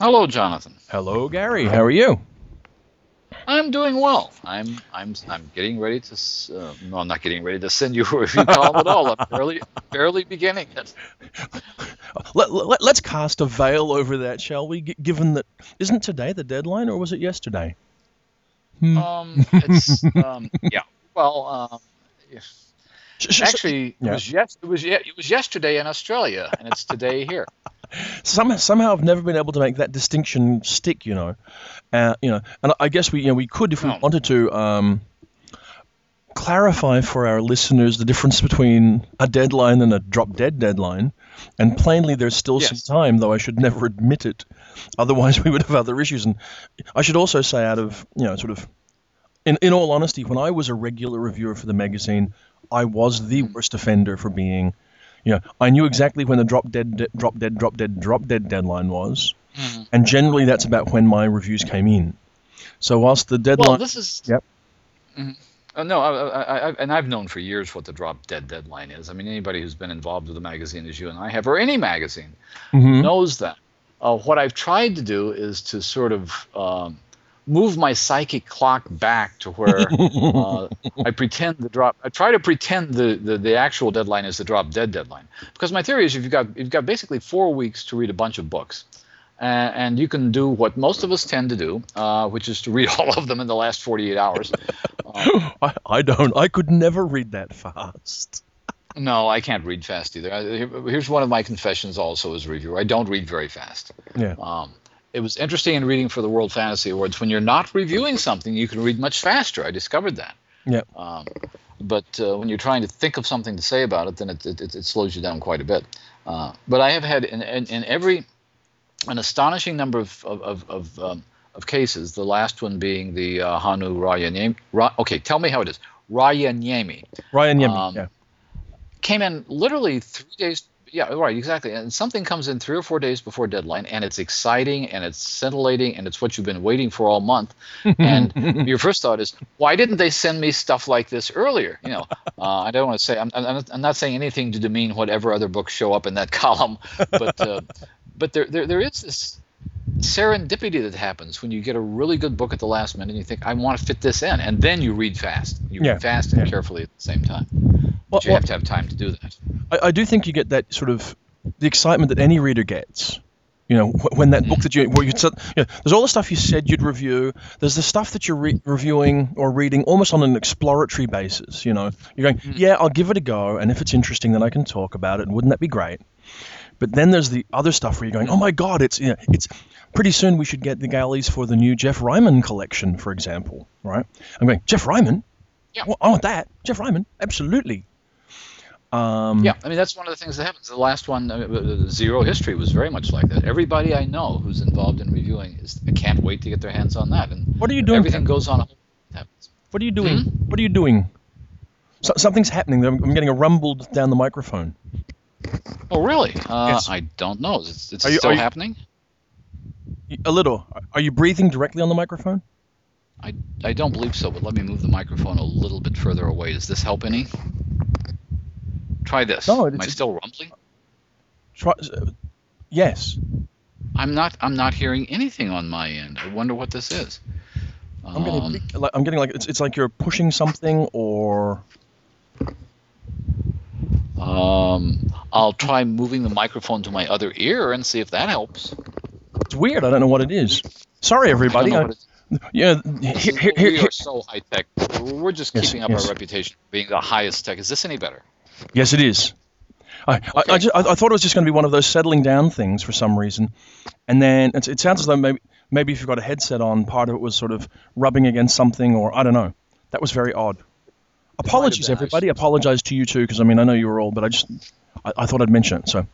Hello, Jonathan. Hello, Gary. How are you? I'm doing well. I'm I'm I'm getting ready to. Uh, no, I'm not getting ready to send you a review column at all. I'm barely barely beginning it. Let, let, let's cast a veil over that, shall we? G- given that isn't today the deadline, or was it yesterday? Hmm. Um, it's um, yeah. Well, um, if- actually, it was yes. It was it was yesterday in Australia, and it's today here. Somehow, somehow I've never been able to make that distinction stick. You know, uh, you know, and I guess we, you know, we could if we No. wanted to. Um, clarify for our listeners the difference between a deadline and a drop dead deadline and plainly there's still Yes. some time though i should never admit it otherwise we would have other issues and i should also say out of you know sort of in, in all honesty when i was a regular reviewer for the magazine i was the worst offender for being you know i knew exactly when the drop dead de- drop dead drop dead drop dead deadline was Mhm. and generally that's about when my reviews came in so whilst the deadline Well, this is. Yep. Mhm. Uh, no, I, I, I, and I've known for years what the drop dead deadline is. I mean, anybody who's been involved with a magazine as you and I have, or any magazine, Mhm. knows that. Uh, what I've tried to do is to sort of um, move my psychic clock back to where uh, I pretend the drop. I try to pretend the, the, the actual deadline is the drop dead deadline because my theory is you've got you've got basically four weeks to read a bunch of books. Uh, and you can do what most of us tend to do, uh, which is to read all of them in the last 48 hours. I, I don't. I could never read that fast. no, I can't read fast either. I, here's one of my confessions also as a reviewer. I don't read very fast. Yeah. Um, it was interesting in reading for the World Fantasy Awards. When you're not reviewing something, you can read much faster. I discovered that. Yeah. Um, but uh, when you're trying to think of something to say about it, then it, it, it slows you down quite a bit. Uh, but I have had in, in, in every an astonishing number of of, of, of, um, of cases. The last one being the uh, Hannu Rajaniemi. Ra, okay, tell me how it is. Rajaniemi Ryan Yemi. Um, yeah. came in literally three days. Yeah, right, exactly. And something comes in three or four days before deadline, and it's exciting and it's scintillating and it's what you've been waiting for all month. And your first thought is, why didn't they send me stuff like this earlier? You know, uh, I don't want to say I'm, I'm, I'm not saying anything to demean whatever other books show up in that column, but uh, but there, there there is this serendipity that happens when you get a really good book at the last minute and you think I want to fit this in, and then you read fast. You Yeah, read fast and yeah. carefully at the same time. Well, you well- have to have time to do that. I, I do think you get that sort of the excitement that any reader gets. You know, when that book that you, where you, you know, there's all the stuff you said you'd review. There's the stuff that you're re- reviewing or reading almost on an exploratory basis. You know, you're going, mm. yeah, I'll give it a go, and if it's interesting, then I can talk about it. And wouldn't that be great? But then there's the other stuff where you're going, oh my god, it's you know, it's pretty soon we should get the galleys for the new Jeff Ryman collection, for example, right? I'm going, Jeff Ryman, Yeah. Well, I want that, Jeff Ryman, absolutely. Um, Yeah, I mean that's one of the things that happens. The last one, uh, Zero History, was very much like that. Everybody I know who's involved in reviewing is I can't wait to get their hands on that. And What are you doing? everything goes on. happens. What are you doing? Hmm? What are you doing? So, something's happening. I'm, I'm getting a rumbled down the microphone. Oh, really? Uh, Yes. I don't know. Is it, it's Are you- still you- happening? A little. Are you breathing directly on the microphone? I, I don't believe so, but let me move the microphone a little bit further away. Does this help any? Try this. No, Am I still rumbling? Try, uh, yes. I'm not. I'm not hearing anything on my end. I wonder what this is. I'm getting. Um, big- like, I'm getting like it's, it's like you're pushing something or. um, I'll try moving the microphone to my other ear and see if that helps. It's weird. I don't know what it is. Sorry, everybody. I I- don't know what it- yeah. Here, here, here, we are so high tech. We're just Yes, keeping up yes. our reputation for being the highest tech. Is this any better? Yes, it is. I, I, I, Okay. ju- I, I thought it was just going to be one of those settling down things for some reason, and then it, it sounds as though maybe maybe if you've got a headset on, part of it was sort of rubbing against something, or I don't know. That was very odd. Apologies, been, I everybody. Apologize to you too, because I mean I know you were all, but I just I, I thought I'd mention it. So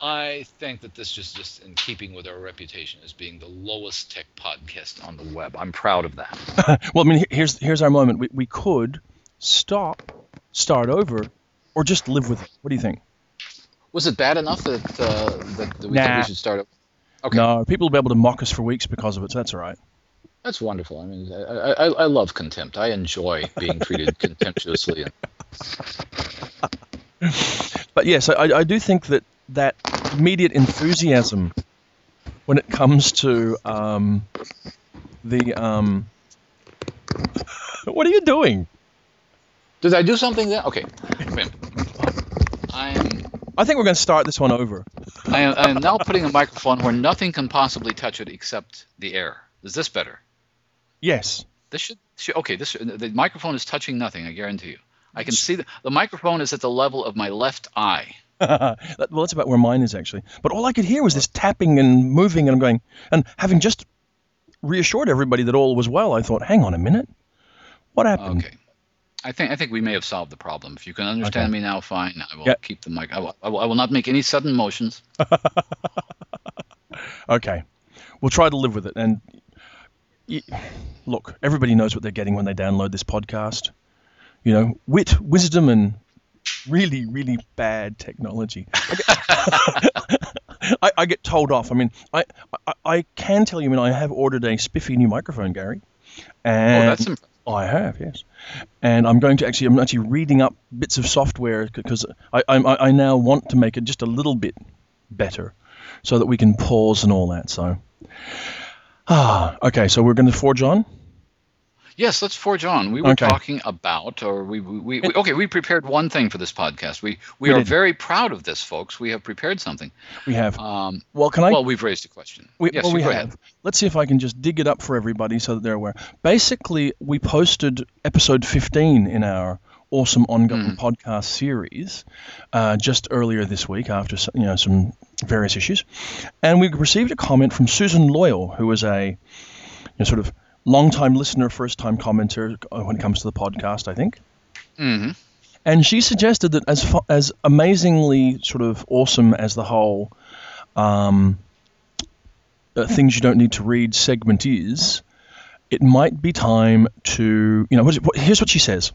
I think that this is just in keeping with our reputation as being the lowest tech podcast on the web. I'm proud of that. well, I mean here's here's our moment. We we could stop, start over, or just live with it. What do you think? Was it bad enough that, uh, that, that we think Nah. we should start? Up? Okay, No, people will be able to mock us for weeks because of it. So that's all right. that's wonderful. I mean, I, I, I love contempt. I enjoy being treated contemptuously. And, But yes, I, I do think that that immediate enthusiasm when it comes to um, the um, what are you doing? Did I do something there? Okay. Wait a minute. I'm I think we're going to start this one over. I am, I am now putting a microphone where nothing can possibly touch it except the air. Is this better? Yes. This should, should okay. This the microphone is touching nothing. I guarantee you. I can see the, the microphone is at the level of my left eye. Well, that's about where mine is actually. But all I could hear was this tapping and moving, and I'm going, and having just reassured everybody that all was well, I thought, hang on a minute, what happened? Okay. I think I think we may have solved the problem. If you can understand Okay. me now, fine. I will Yeah. keep the mic. I will, I will, I will not make any sudden motions. Okay, we'll try to live with it. And look, everybody knows what they're getting when they download this podcast. You know, wit, wisdom, and really, really bad technology. I get, I, get told off. I mean, I, I, I can tell you, I mean, I have ordered a spiffy new microphone, Gary. Oh, that's impressive. I have, yes. And I'm going to actually, I'm actually reading up bits of software because I, I, I now want to make it just a little bit better so that we can pause and all that. So, ah, okay. So we're going to forge on. Yes, let's forge on. We were Okay. talking about, or we, we, we okay, we prepared one thing for this podcast. We we, We are did. very proud of this, folks. We have prepared something. We have. Um, Well, can I? well, we've raised a question. we, yes, well, we go have. ahead. Let's see if I can just dig it up for everybody so that they're aware. Basically, we posted episode 15 in our awesome ongoing podcast series uh, just earlier this week after you know some various issues, and we received a comment from Susan Loyal, who is a you know, sort of long-time listener, first-time commenter uh, when it comes to the podcast, I think. hmm And she suggested that as fu- as amazingly sort of awesome as the whole um, uh, things you don't need to read segment is, it might be time to you know what is what, here's what she says.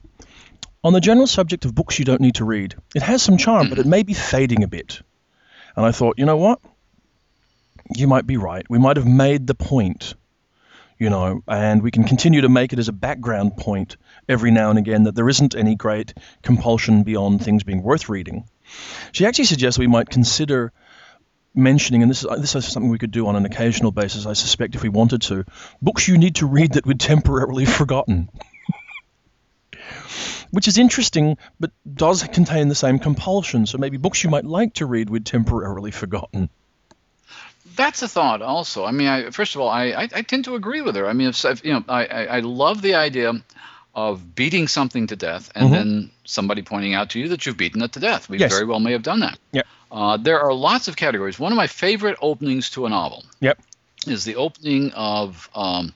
On the general subject of books you don't need to read, it has some charm, but it may be fading a bit. And I thought, you know what? You might be right. We might have made the point, you know, and we can continue to make it as a background point every now and again that there isn't any great compulsion beyond things being worth reading. She actually suggests we might consider mentioning, and this is this is something we could do on an occasional basis, I suspect, if we wanted to, books you need to read that we'd temporarily forgotten. Which is interesting, but does contain the same compulsion. So maybe books you might like to read we'd temporarily forgotten. That's a thought, also. I mean, I, first of all, I, I, I tend to agree with her. I mean, if, if you know, I, I, I love the idea of beating something to death, and Mhm. then somebody pointing out to you that you've beaten it to death. We Yes. very well may have done that. Yep. Uh, there are lots of categories. One of my favorite openings to a novel Yep. is the opening of um,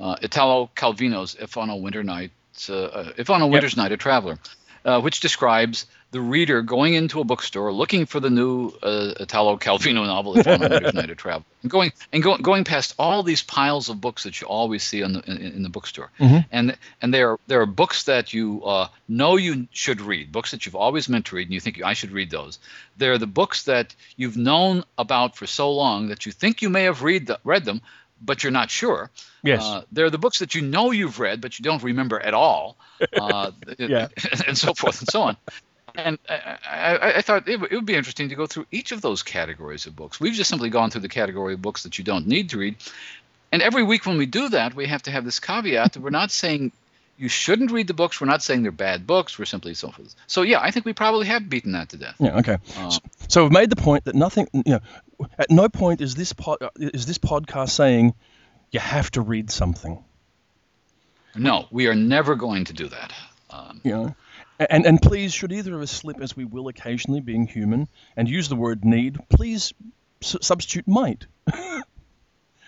uh, Italo Calvino's "If on a Winter Night, uh, uh, If on a Winter's Night, a Traveler," uh, which describes the reader going into a bookstore looking for the new uh, Italo Calvino novel, "If on a Winter's Night, a Traveler," and going and going going past all these piles of books that you always see in the in, in the bookstore, Mhm. and and there are there are books that you uh, know you should read, books that you've always meant to read, and you think I should read those. There are the books that you've known about for so long that you think you may have read the, read them, but you're not sure. Yes. Uh, there are the books that you know you've read, but you don't remember at all, uh, Yeah. and so forth and so on. And I, I, I thought it it would be interesting to go through each of those categories of books. We've just simply gone through the category of books that you don't need to read. And every week when we do that, we have to have this caveat that we're not saying you shouldn't read the books. We're not saying they're bad books. We're simply so forth. So yeah, I think we probably have beaten that to death. Yeah. Okay. Uh, So, so we've made the point that nothing. You know, at no point is this pod, uh, is this podcast saying you have to read something. no, we are never going to do that. Um, know. And, and please, should either of us slip, as we will occasionally, being human, and use the word need, please su- substitute might.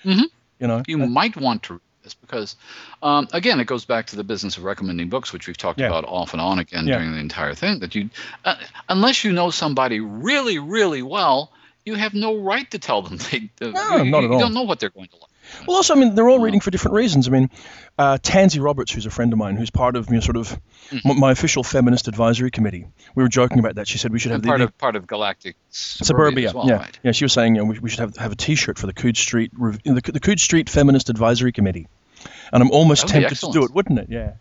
Mhm. You know. you might want to this because, um, again, it goes back to the business of recommending books, which we've talked Yeah. about off and on again Yeah. during the entire thing. That you, uh, unless you know somebody really, really well, you have no right to tell them they. Uh, No, you, not you at all. don't know what they're going to like. Well, also, I mean, they're all reading for different reasons. I mean, uh, Tansy Roberts, who's a friend of mine, who's part of you know, sort of Mm-hmm. my official feminist advisory committee. We were joking about that. She said we should have And the, part of part of Galactic Suburbia, suburbia. as well, yeah, right? yeah. She was saying you know, we, we should have have a T-shirt for the Coode Street the, the Coode Street Feminist Advisory Committee, and I'm almost tempted to do it, wouldn't it? Yeah.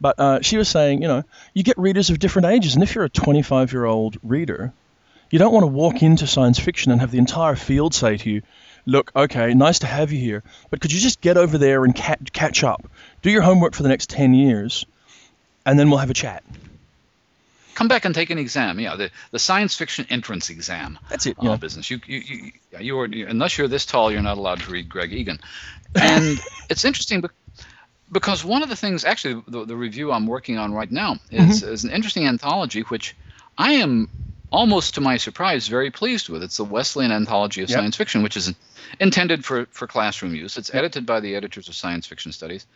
But uh, she was saying, you know, you get readers of different ages, and if you're a 25 year old reader, you don't want to walk into science fiction and have the entire field say to you, look, okay, nice to have you here, but could you just get over there and ca- catch up? Do your homework for the next 10 years, and then we'll have a chat. Come back and take an exam. Yeah, the, the science fiction entrance exam. That's it. Uh, business. You, you, you, you are, unless you're this tall, you're not allowed to read Greg Egan. And it's interesting bec- because one of the things, actually, the, the review I'm working on right now is, is an interesting anthology, which I am almost to my surprise very pleased with. It's the Wesleyan Anthology of Yep. Science Fiction, which is intended for, for classroom use. It's edited by the editors of Science Fiction Studies,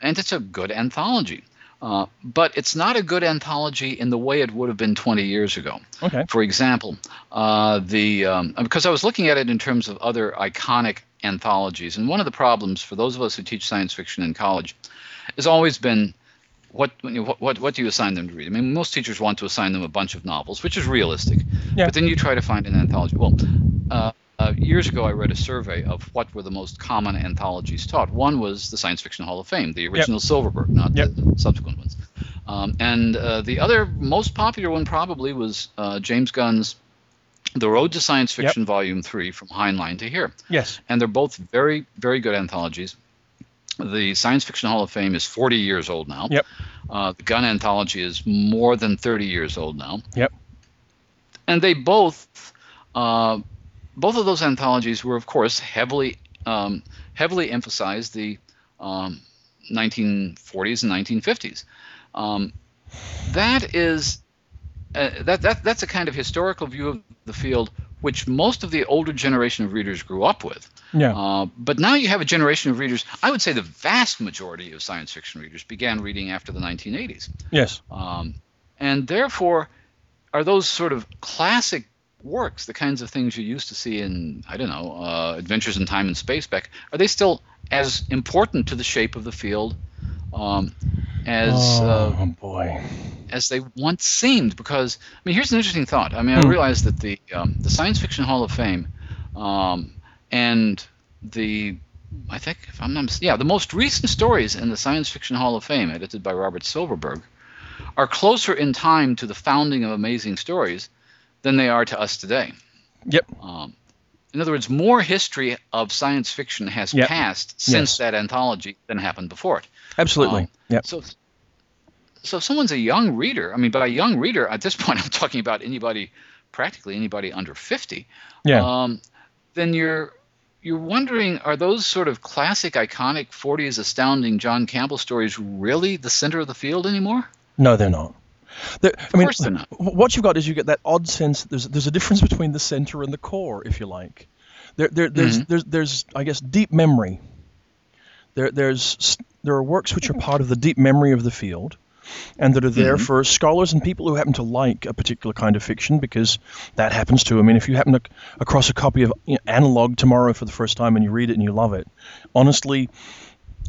and it's a good anthology. Uh, but it's not a good anthology in the way it would have been 20 years ago. Okay. For example, uh, the um, because I was looking at it in terms of other iconic anthologies, and one of the problems for those of us who teach science fiction in college has always been what what, what do you assign them to read? I mean, most teachers want to assign them a bunch of novels, which is realistic. Yeah. But then you try to find an anthology. Well, uh, uh, years ago, I read a survey of what were the most common anthologies taught. One was the Science Fiction Hall of Fame, the original Silverberg, not Yep. the subsequent ones. Um, and uh, the other most popular one probably was uh, James Gunn's The Road to Science Yep. Fiction, Volume 3, From Heinlein to Here. Yes. And they're both very, very good anthologies. The Science Fiction Hall of Fame is 40 years old now. Yep. Uh, the Gunn anthology is more than 30 years old now. Yep. And they both, uh, both of those anthologies were, of course, heavily, um, heavily emphasized the um, 1940s and 1950s. Um, that is, uh, that, that that's a kind of historical view of the field which most of the older generation of readers grew up with. Yeah. Uh, but now you have a generation of readers. I would say the vast majority of science fiction readers began reading after the 1980s, yes. um, and therefore, are those sort of classic works, the kinds of things you used to see in I don't know, uh, Adventures in Time and Space back, are they still as important to the shape of the field um, as uh, oh boy. as they once seemed. Because I mean, here's an interesting thought. I mean, I Hmm. realize that the um, the Science Fiction Hall of Fame um, and the I think if I'm not yeah the most recent stories in the Science Fiction Hall of Fame, edited by Robert Silverberg, are closer in time to the founding of Amazing Stories than they are to us today. Yep. Um, in other words, more history of science fiction has Yep. passed since Yes. that anthology than happened before it. Absolutely. Um, yep. So, so if someone's a young reader, I mean, by a young reader, at this point, I'm talking about anybody, practically anybody under 50. Yeah. Um, then you're you're wondering, are those sort of classic, iconic 40s astounding John Campbell stories really the center of the field anymore? No, they're not. They're, I mean, course they're not. what you've got is you get that odd sense that there's there's a difference between the center and the core, if you like. There, there there's, Mhm. there's there's I guess deep memory. There there's there are works which are part of the deep memory of the field, and that are there Mhm. for scholars and people who happen to like a particular kind of fiction because that happens too. I mean, if you happen to c- across a copy of you know, Analog tomorrow for the first time and you read it and you love it, honestly,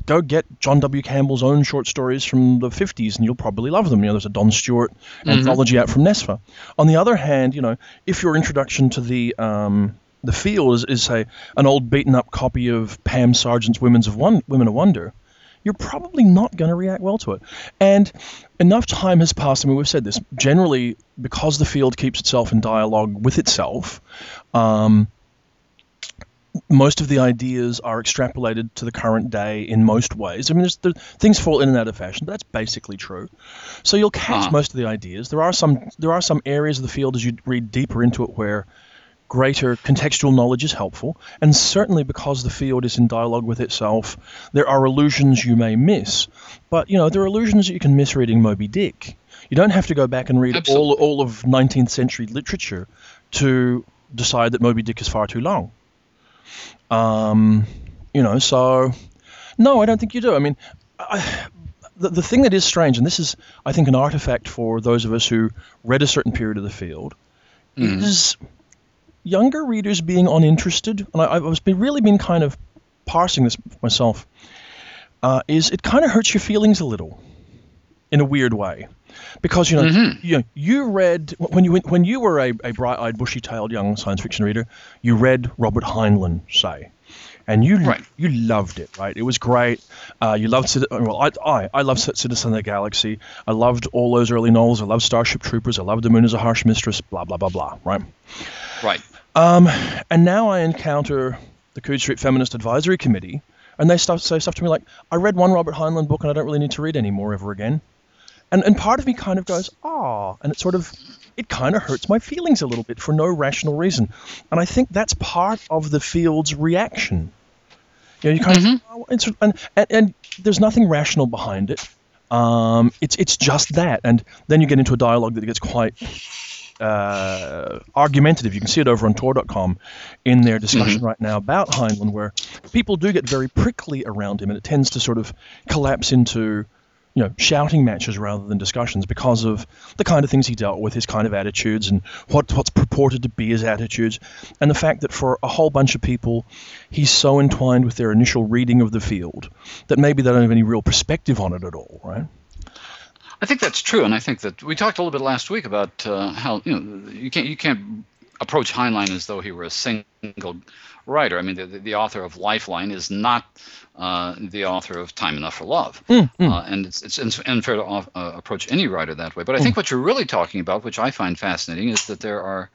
go get John W. Campbell's own short stories from the 50s and you'll probably love them. You know, there's a Don Stuart anthology out from NESFA. On the other hand, you know, if your introduction to the um, the field is, is say an old beaten up copy of Pam Sargent's Women's of One Women of Wonder, you're probably not going to react well to it. And enough time has passed. I mean, we've said this generally because the field keeps itself in dialogue with itself. Um, most of the ideas are extrapolated to the current day in most ways. I mean, things fall in and out of fashion, but that's basically true. So you'll catch Uh-huh. most of the ideas. There are some there are some areas of the field as you read deeper into it where greater contextual knowledge is helpful, and certainly because the field is in dialogue with itself, there are illusions you may miss. But you know, there are illusions that you can miss reading Moby Dick. You don't have to go back and read all Absolutely. all of 19th century literature to decide that Moby Dick is far too long. Um, you know, so no, I don't think you do. I mean, I, the, the thing that is strange, and this is, I think, an artifact for those of us who read a certain period of the field, Mhm. is younger readers being uninterested. And I, I've been, really been kind of parsing this myself. Uh, is it kind of hurts your feelings a little, in a weird way, because you know Mhm. you know, you read when you when you were a, a bright-eyed, bushy-tailed young science fiction reader, you read Robert Heinlein, say, and you Right. you loved it, right? It was great. Uh, you loved well, I I I loved Citizen of the Galaxy. I loved all those early novels. I loved Starship Troopers. I loved The Moon is a Harsh Mistress. Blah blah blah blah. Right. Right. Um, and now I encounter the Coode Street Feminist Advisory Committee, and they stuff, say stuff to me like, "I read one Robert Heinlein book and I don't really need to read any more ever again," and and part of me kind of goes, "Ah," and it sort of it kind of hurts my feelings a little bit for no rational reason, and I think that's part of the field's reaction. You know, you kind mm-hmm. of, oh, and, and, and there's nothing rational behind it. Um, it's it's just that, and then you get into a dialogue that gets quite uh, argumentative. You can see it over on Tor.com in their discussion mm-hmm. right now about Heinlein, where people do get very prickly around him, and it tends to sort of collapse into you know, shouting matches rather than discussions because of the kind of things he dealt with, his kind of attitudes, and what, what's purported to be his attitudes, and the fact that for a whole bunch of people, he's so entwined with their initial reading of the field that maybe they don't have any real perspective on it at all, right? I think that's true, and I think that we talked a little bit last week about uh, how you know you can't you can't approach Heinlein as though he were a single writer. I mean, the, the author of Lifeline is not uh, the author of Time Enough for Love, mm, mm. Uh, and it's, it's unfair to uh, approach any writer that way. But I think mm. what you're really talking about, which I find fascinating, is that there are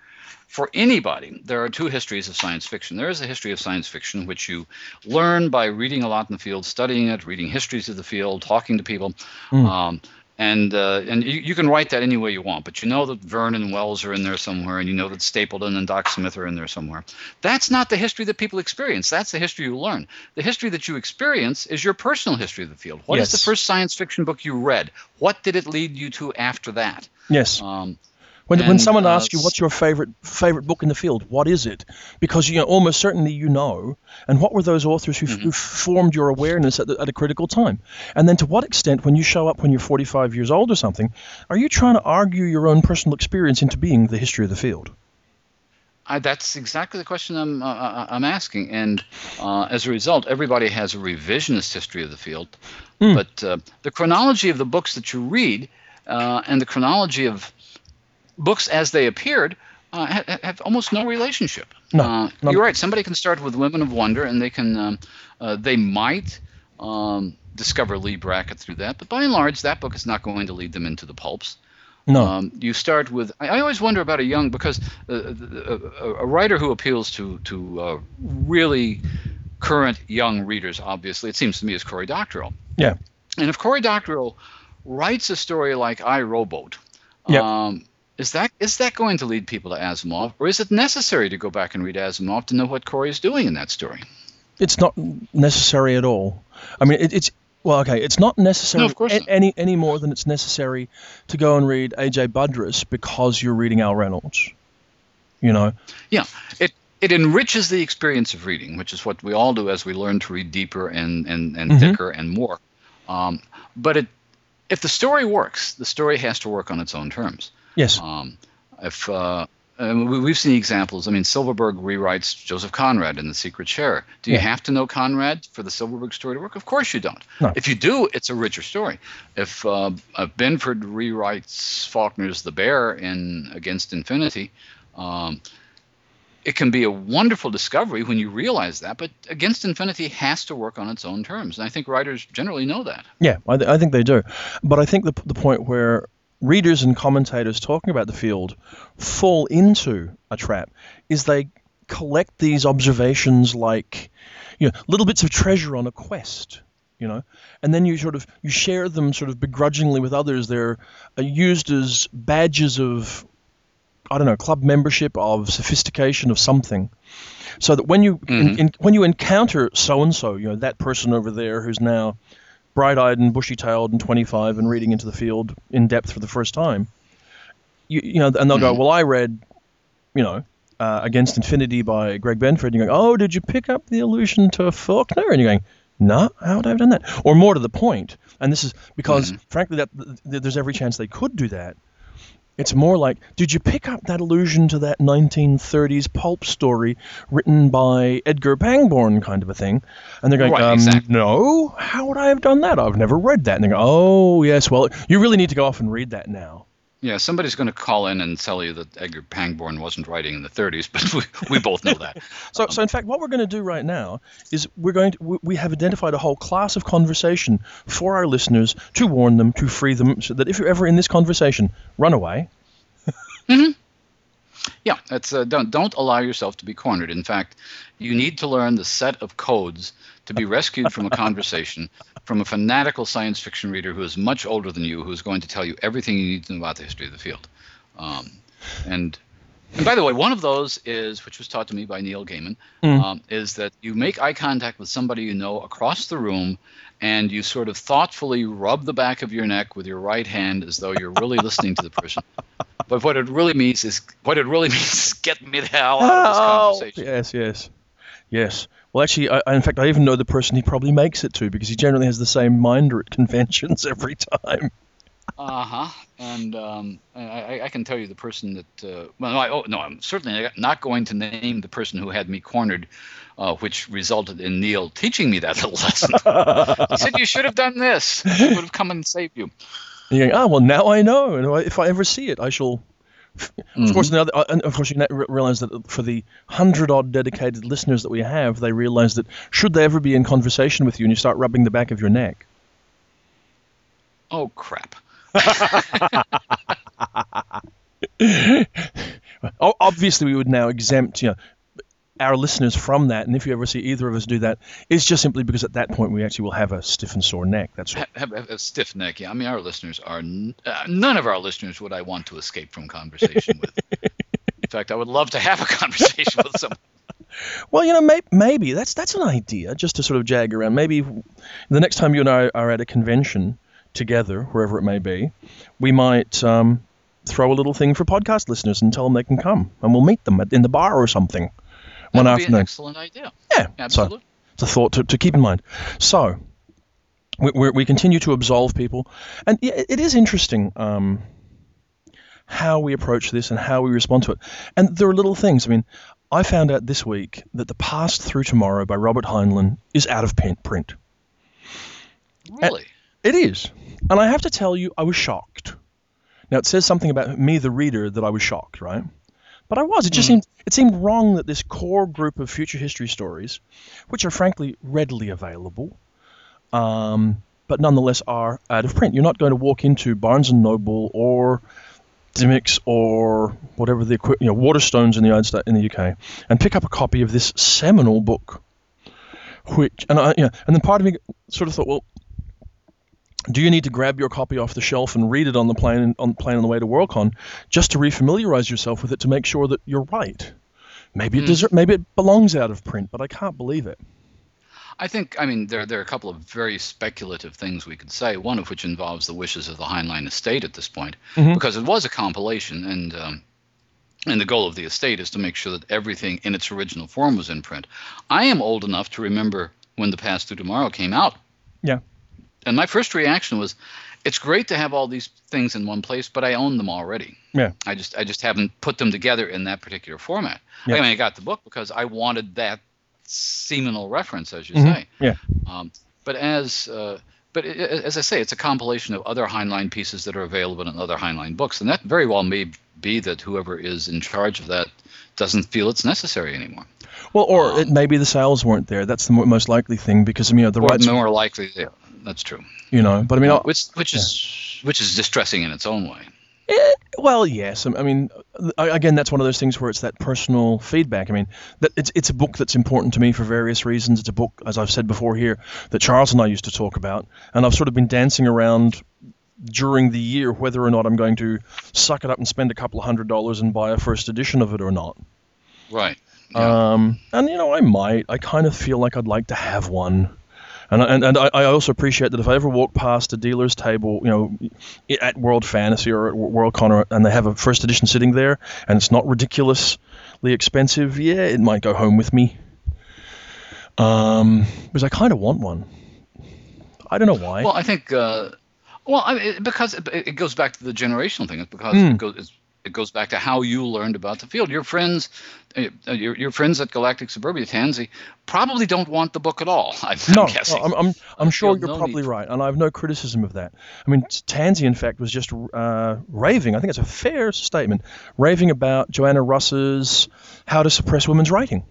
for anybody, there are two histories of science fiction. There is a history of science fiction, which you learn by reading a lot in the field, studying it, reading histories of the field, talking to people. Mm. Um, and uh, and you, you, can write that any way you want, but you know that Verne and Wells are in there somewhere, and you know that Stapledon and Doc Smith are in there somewhere. That's not the history that people experience. That's the history you learn. The history that you experience is your personal history of the field. What yes. is the first science fiction book you read? What did it lead you to after that? Yes. Um, when, and, when someone uh, asks you what's your favorite favorite book in the field, what is it? Because you know, almost certainly you know. And what were those authors who, mm-hmm. who formed your awareness at, the, at a critical time? And then to what extent, when you show up when you're 45 years old or something, are you trying to argue your own personal experience into being the history of the field? I, that's exactly the question I'm uh, uh I'm asking, and uh, as a result, everybody has a revisionist history of the field. Mm. But uh, the chronology of the books that you read, uh, and the chronology of books as they appeared uh, have, have, almost no relationship. No, uh, you're right. Somebody can start with Women of Wonder, and they can um, uh, they might um, discover Leigh Brackett through that, but by and large, that book is not going to lead them into the pulps. No. Um, you start with. I, I, always wonder about a young because a, uh, a, a writer who appeals to to uh, really current young readers, obviously, it seems to me, is Cory Doctorow. Yeah. And if Cory Doctorow writes a story like I Rowboat, yep. um, is that is that going to lead people to Asimov, or is it necessary to go back and read Asimov to know what Cory is doing in that story? It's not necessary at all. I mean, it, it's well, okay, it's not necessary no, a- any any more than it's necessary to go and read A.J. Budrys because you're reading Al Reynolds. You know. Yeah, it it enriches the experience of reading, which is what we all do as we learn to read deeper and and, and mm-hmm. thicker and more. Um, but it if the story works, the story has to work on its own terms. Yes. Um, if uh, we've seen examples. I mean, Silverberg rewrites Joseph Conrad in The Secret Sharer. Do you yeah. have to know Conrad for the Silverberg story to work? Of course you don't. No. If you do, it's a richer story. If, uh, if Benford rewrites Faulkner's The Bear in Against Infinity, um, it can be a wonderful discovery when you realize that, but Against Infinity has to work on its own terms. And I think writers generally know that. Yeah, I, th- I think they do. But I think the, the point where readers and commentators talking about the field fall into a trap is they collect these observations like you know little bits of treasure on a quest you know and then you sort of you share them sort of begrudgingly with others they're used as badges of i don't know club membership of sophistication of something so that when you mm-hmm. in, in, when you encounter so and so you know that person over there who's now bright-eyed and bushy-tailed and 25 and reading into the field in depth for the first time, you, you know, and they'll mm-hmm. go, well, I read, you know, uh, Against Infinity by Greg Benford. And you're going, oh, did you pick up the allusion to Faulkner? And you're going, no, how would I have done that? Or more to the point, and this is because, mm-hmm. frankly, that there's every chance they could do that. It's more like, did you pick up that allusion to that 1930s pulp story written by Edgar Pangborn kind of a thing? And they're going, right, um, exactly. no, how would I have done that? I've never read that. And they go, oh, yes, well, you really need to go off and read that now. Yeah, somebody's going to call in and tell you that Edgar Pangborn wasn't writing in the 30s, but we, we both know that. so, um, so in fact, what we're going to do right now is we're going to we have identified a whole class of conversation for our listeners to warn them, to free them, so that if you're ever in this conversation, run away. mm-hmm. Yeah, it's uh, don't don't allow yourself to be cornered. In fact, you need to learn the set of codes to be rescued from a conversation from a fanatical science fiction reader who is much older than you, who is going to tell you everything you need to know about the history of the field. Um, and and by the way, one of those is, which was taught to me by Neil Gaiman, Mm. um, is that you make eye contact with somebody you know across the room, and you sort of thoughtfully rub the back of your neck with your right hand as though you're really listening to the person. But what it really means is, what it really means is, get me the hell out of this Oh, conversation. yes, yes, yes. Well, actually, I, in fact, I even know the person he probably makes it to because he generally has the same minder at conventions every time. Uh huh. And um, I, I- I can tell you the person that. Uh, well, no, I, oh, no, I'm certainly not going to name the person who had me cornered, uh, which resulted in Neil teaching me that little lesson. he said you should have done this. I would have come and saved you. And you're going, ah, well, now I know, and if I ever see it, I shall. Of course, Mm-hmm. the other, uh, and of course, you realize that for the hundred odd dedicated listeners that we have, they realize that should they ever be in conversation with you and you start rubbing the back of your neck, Oh crap. Obviously we would now exempt you know our listeners from that and if you ever see either of us do that it's just simply because at that point we actually will have a stiff and sore neck that's Have, have, have a stiff neck. Yeah, I mean, our listeners are n- uh, none of our listeners would I want to escape from conversation with. In fact, I would love to have a conversation with someone. well you know may- maybe that's that's an idea just to sort of jag around maybe the next time you and i are at a convention together wherever it may be we might um, throw a little thing for podcast listeners and tell them they can come and we'll meet them at, in the bar or something one That would be an afternoon excellent idea. yeah so Absolutely. it's a thought to, to keep in mind. So we, we, we continue to absolve people, and it is interesting um, how we approach this and how we respond to it. And there are little things. I mean, I found out this week that the Past Through Tomorrow by Robert Heinlein is out of print. Really. It is, and I have to tell you, I was shocked. Now it says something about me, the reader, that I was shocked, right? But I was. It just seemed it seemed wrong that this core group of future history stories, which are frankly readily available, um, but nonetheless are out of print. You're not going to walk into Barnes and Noble or Dymocks or whatever the you know Waterstones in the United States in the UK and pick up a copy of this seminal book. Which and I you know, and then part of me sort of thought, well, do you need to grab your copy off the shelf and read it on the plane on the plane on the way to Worldcon just to refamiliarize yourself with it to make sure that you're right? Maybe it deser- maybe it belongs out of print, but I can't believe it. I think, I mean, there, there are a couple of very speculative things we could say, one of which involves the wishes of the Heinlein estate at this point, Mhm. because it was a compilation, and um, and the goal of the estate is to make sure that everything in its original form was in print. I am old enough to remember when The Past Through Tomorrow came out. Yeah. And my first reaction was, it's great to have all these things in one place, but I own them already. Yeah. I just I just haven't put them together in that particular format. Yeah. I mean, I got the book because I wanted that seminal reference, as you Mhm. say. Yeah. Um, but as uh, but i- i- as I say, it's a compilation of other Heinlein pieces that are available in other Heinlein books, and that very well may be that whoever is in charge of that doesn't feel it's necessary anymore. Well, or Um, it, maybe the sales weren't there. That's the most likely thing because I mean, you know, the rights, more likely, yeah, that's true. you know. But I mean, I- which which is which is distressing in its own way. Eh, well, yes. I I mean, again, that's one of those things where it's that personal feedback. I mean, that it's it's a book that's important to me for various reasons. It's a book, as I've said before here, that Charles and I used to talk about, and I've sort of been dancing around during the year whether or not I'm going to suck it up and spend a couple of hundred dollars and buy a first edition of it or not. Right. Yeah. Um, and you know, I might. I kind of feel like I'd like to have one. And, and, and I, I also appreciate that if I ever walk past a dealer's table, you know, at World Fantasy or at Worldcon, or, and they have a first edition sitting there, and it's not ridiculously expensive, yeah, it might go home with me. Um, because I kind of want one. I don't know why. Well, I think, uh, well, I mean, because it, it goes back to the generational thing. It's because Mm. it goes it's, it goes back to how you learned about the field. Your friends, uh, your, your friends at Galactic Suburbia, Tansy, probably don't want the book at all. I'm, no, guessing. I'm, I'm, I'm sure you're no probably need. right, and I have no criticism of that. I mean, Tansy, in fact, was just uh, raving. I think it's a fair statement, raving about Joanna Russ's "How to Suppress Women's Writing,"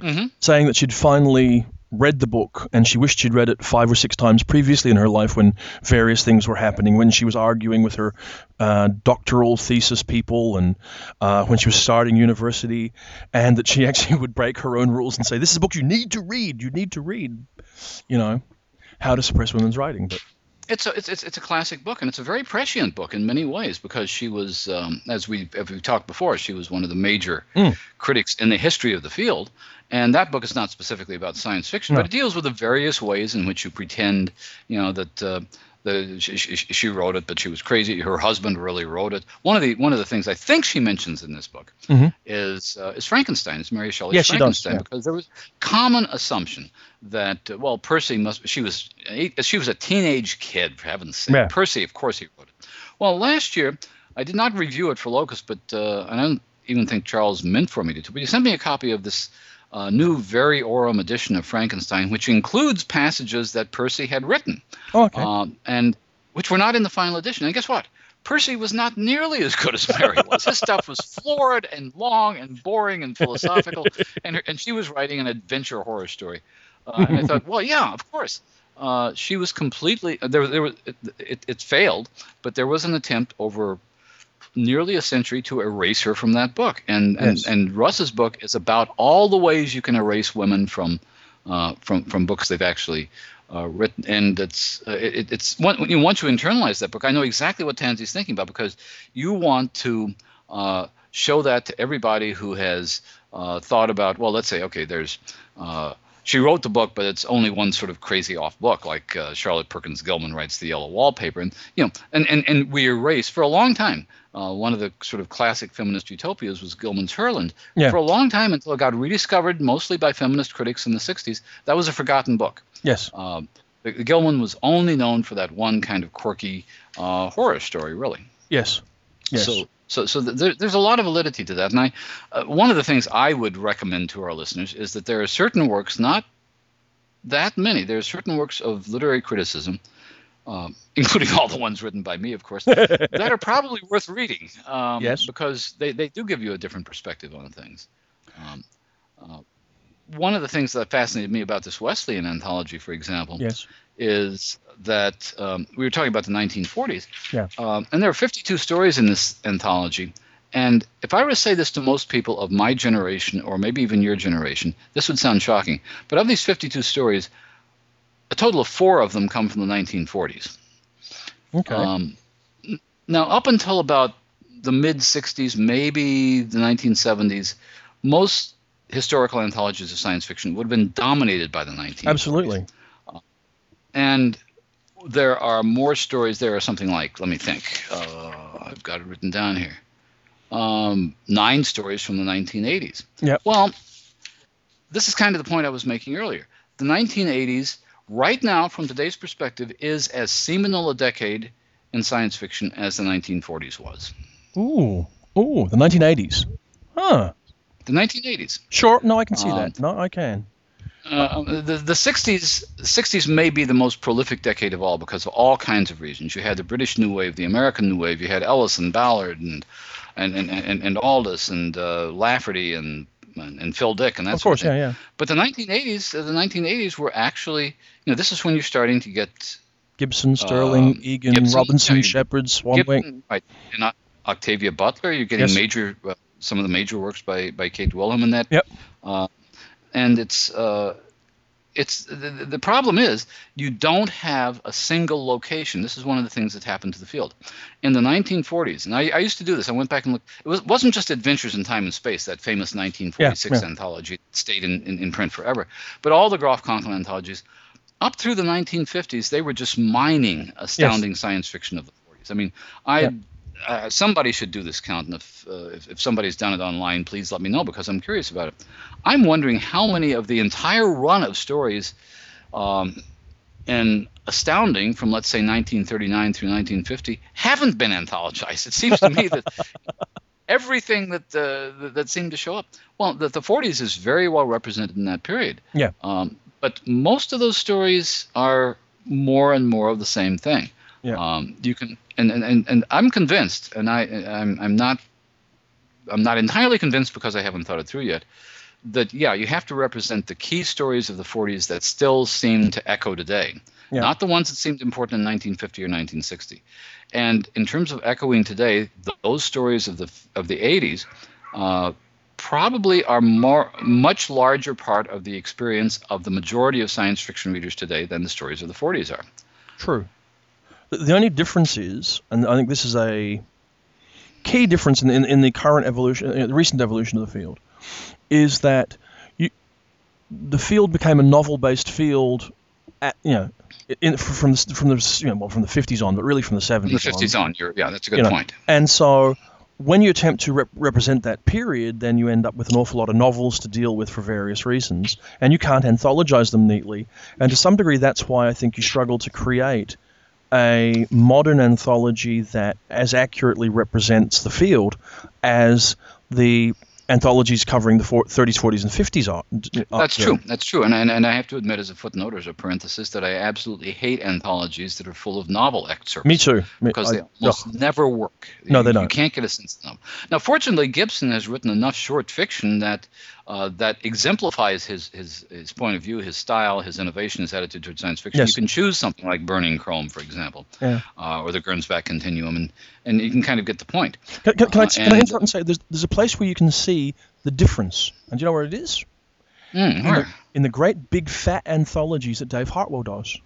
hmm saying that she'd finally read the book and she wished she'd read it five or six times previously in her life when various things were happening, when she was arguing with her uh, doctoral thesis people and uh, when she was starting university, and that she actually would break her own rules and say, This is a book you need to read, you need to read, you know, how to suppress women's writing. But it's a it's, it's, it's a classic book and it's a very prescient book in many ways because she was um, as we as we talked before she was one of the major mm. critics in the history of the field and that book is not specifically about science fiction no. but it deals with the various ways in which you pretend you know that uh, the, she, she, wrote it, but she was crazy. Her husband really wrote it. One of the one of the things I think she mentions in this book mm-hmm. is uh, is Frankenstein. It's Mary Shelley's yes, Frankenstein does, yeah. because there was common assumption that uh, well Percy must she was she was a teenage kid for heaven's sake. Yeah. Percy, of course, he wrote it. Well, last year I did not review it for Locus, but uh, I don't even think Charles meant for me to. But he sent me a copy of this a new variorum edition of Frankenstein, which includes passages that Percy had written, oh, okay. Um, and which were not in the final edition. And guess what? Percy was not nearly as good as Mary was. His stuff was florid and long and boring and philosophical, and her, and she was writing an adventure horror story. Uh, and I thought, well, yeah, of course. Uh, she was completely there. There was it, it, it, failed, but there was an attempt over nearly a century to erase her from that book. And yes. and, and Russ's book is about all the ways you can erase women from uh, from from books they've actually uh, written. And it's uh, it, it's once you once you internalize that book, I know exactly what Tansy's thinking about because you want to uh, show that to everybody who has uh, thought about. Well, let's say okay, there's uh, she wrote the book, but it's only one sort of crazy off book, like uh, Charlotte Perkins Gilman writes the Yellow Wallpaper, and you know, and and, and we erase for a long time. Uh, one of the sort of classic feminist utopias was Gilman's Herland. Yeah. For a long time, until it got rediscovered, mostly by feminist critics in the '60s, that was a forgotten book. Yes. Um, Gilman was only known for that one kind of quirky uh, horror story, really. Yes. Yes. So so, so there, there's a lot of validity to that. And I, uh, one of the things I would recommend to our listeners is that there are certain works, not that many, there are certain works of literary criticism, um, including all the ones written by me, of course, that are probably worth reading. Um, yes. Because they, they do give you a different perspective on things. Um, uh, one of the things that fascinated me about this Wesleyan anthology, for example, yes. is that um, we were talking about the 1940s. Yeah. Um, and there are 52 stories in this anthology. And if I were to say this to most people of my generation, or maybe even your generation, this would sound shocking. But of these 52 stories, a total of four of them come from the 1940s. Okay. Um, now, up until about the mid 60s, maybe the 1970s, most historical anthologies of science fiction would have been dominated by the 1940s. Absolutely. Uh, and there are more stories. There are something like, let me think. Uh, I've got it written down here. Um, nine stories from the 1980s. Yeah. Well, this is kind of the point I was making earlier. The 1980s, right now, from today's perspective, is as seminal a decade in science fiction as the 1940s was. Ooh, ooh, the 1980s. Huh. The 1980s. Sure. No, I can see um, that. No, I can. Uh, the, the 60s 60s may be the most prolific decade of all because of all kinds of reasons. You had the British New Wave, the American New Wave. You had Ellison, Ballard, and and and, and, and Aldiss and uh, Lafferty and, and, and Phil Dick and that. Of course, of yeah, yeah. But the 1980s, the 1980s were actually, you know, this is when you're starting to get Gibson, Sterling, uh, Egan, Gibson, Robinson, yeah, Shepard, Swanwick. Right, and Octavia Butler. You're getting yes. major, uh, some of the major works by by Kate Wilhelm in that. Yep. Uh, and it's uh, it's the, the problem is you don't have a single location. This is one of the things that happened to the field in the 1940s. And I, I used to do this. I went back and looked. It was, wasn't just Adventures in Time and Space, that famous 1946 yeah, yeah. anthology, stayed in, in, in, print forever. But all the Groff Conklin anthologies, up through the 1950s, they were just mining astounding yes. science fiction of the 40s. I mean, I yeah uh, somebody should do this count, and if, uh, if, if somebody's done it online, please let me know because I'm curious about it. I'm wondering how many of the entire run of stories um, in Astounding from let's say 1939 through 1950 haven't been anthologized. It seems to me that everything that uh, that seemed to show up, well, the, the 40s is very well represented in that period. Yeah. Um, but most of those stories are more and more of the same thing. Yeah. Um, you can and, and, and and I'm convinced, and I I'm, I'm not I'm not entirely convinced because I haven't thought it through yet, that yeah, you have to represent the key stories of the 40s that still seem to echo today, Yeah. not the ones that seemed important in 1950 or 1960. And in terms of echoing today, those stories of the of the 80s uh, probably are more much larger part of the experience of the majority of science fiction readers today than the stories of the 40s are. True. The, only difference is, and I think this is a key difference in, in, in the current evolution, uh, the recent evolution of the field, is that you, the field became a novel-based field, at, you know, in, from the from the you know, well, from the 50s on, but really from the 70s. From the 50s on, you're, yeah, that's a good You know, point. And so when you attempt to rep- represent that period, then you end up with an awful lot of novels to deal with for various reasons, and you can't anthologize them neatly. And to some degree, that's why I think you struggle to create a modern anthology that as accurately represents the field as the anthologies covering the four- 30s, 40s, and 50s are. That's true. That's true. And, and and I have to admit, as a footnote or as a parenthesis, that I absolutely hate anthologies that are full of novel excerpts. Me too. Because I- they almost never work. No, they don't. You can't get a sense of them. Now, fortunately, Gibson has written enough short fiction that uh, that exemplifies his, his his point of view, his style, his innovation, his attitude towards science fiction. Yes. You can choose something like Burning Chrome, for example, Yeah. uh, or the Gernsback Continuum, and, and you can kind of get the point. Can, can, can, I, Uh, can I interrupt and say there's, there's a place where you can see the difference? And do you know where it is? Mm, in the, in the great big fat anthologies that Dave Hartwell does.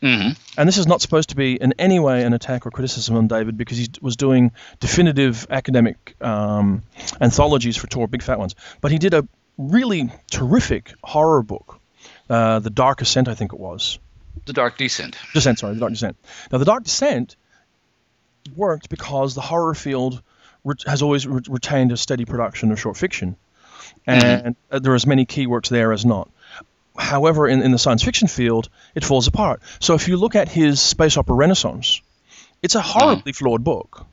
Hmm And this is not supposed to be in any way an attack or criticism on David because he was doing definitive academic um, anthologies for Tor, big fat ones. But he did a really terrific horror book, uh, The Dark Ascent, I think it was. The Dark Descent. Descent, sorry, The Dark Descent. Now, The Dark Descent worked because the horror field re- has always re- retained a steady production of short fiction, and uh, there are as many key works there as not. However, in, in the science fiction field, it falls apart. So if you look at his space opera Renaissance, it's a horribly flawed book